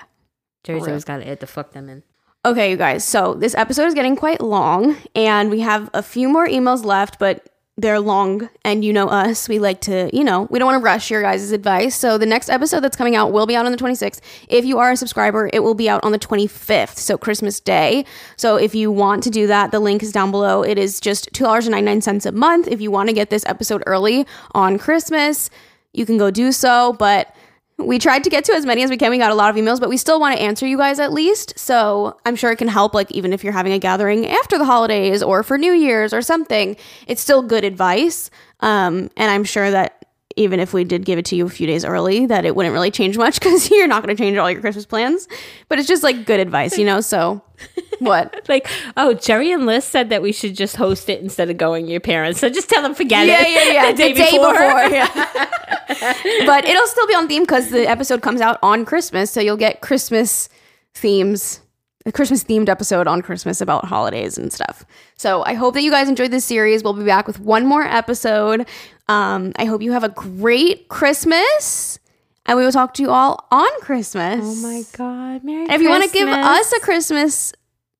Jerry's always got to add the fuck them in. Okay, you guys. So this episode is getting quite long, and we have a few more emails left, but they're long. And you know us, we like to, you know, we don't want to rush your guys' advice. So the next episode that's coming out will be out on the 26th. If you are a subscriber, it will be out on the 25th, so Christmas Day. So if you want to do that, the link is down below. It is just $2.99 a month. If you want to get this episode early on Christmas, you can go do so. But we tried to get to as many as we can. We got a lot of emails, but we still want to answer you guys at least. So I'm sure it can help, like, even if you're having a gathering after the holidays or for New Year's or something, it's still good advice. Um, and I'm sure that even if we did give it to you a few days early, that it wouldn't really change much because you're not going to change all your Christmas plans. But it's just like good advice, you know? So, what? Like, oh, Jerry and Liz said that we should just host it instead of going to your parents. So just tell them forget yeah, it. yeah, yeah. Yeah. the day before. yeah. but it'll still be on theme because the episode comes out on Christmas. So you'll get Christmas themes, a Christmas themed episode on Christmas about holidays and stuff. So I hope that you guys enjoyed this series. We'll be back with one more episode. Um, I hope you have a great Christmas. And we will talk to you all on Christmas. Oh my God. Merry And if you want to give us a Christmas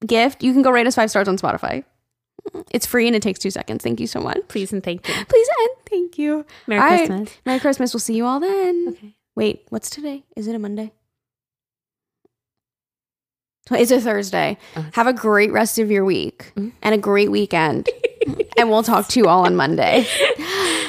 gift, you can go rate us five stars on Spotify. It's free and it takes two seconds. Thank you so much. Please and thank you. Please and thank you. Merry All right. Christmas. Merry Christmas. We'll see you all then. Okay. Wait, what's today? Is it a Monday? It's a Thursday. Have a great rest of your week and a great weekend. and we'll talk to you all on Monday.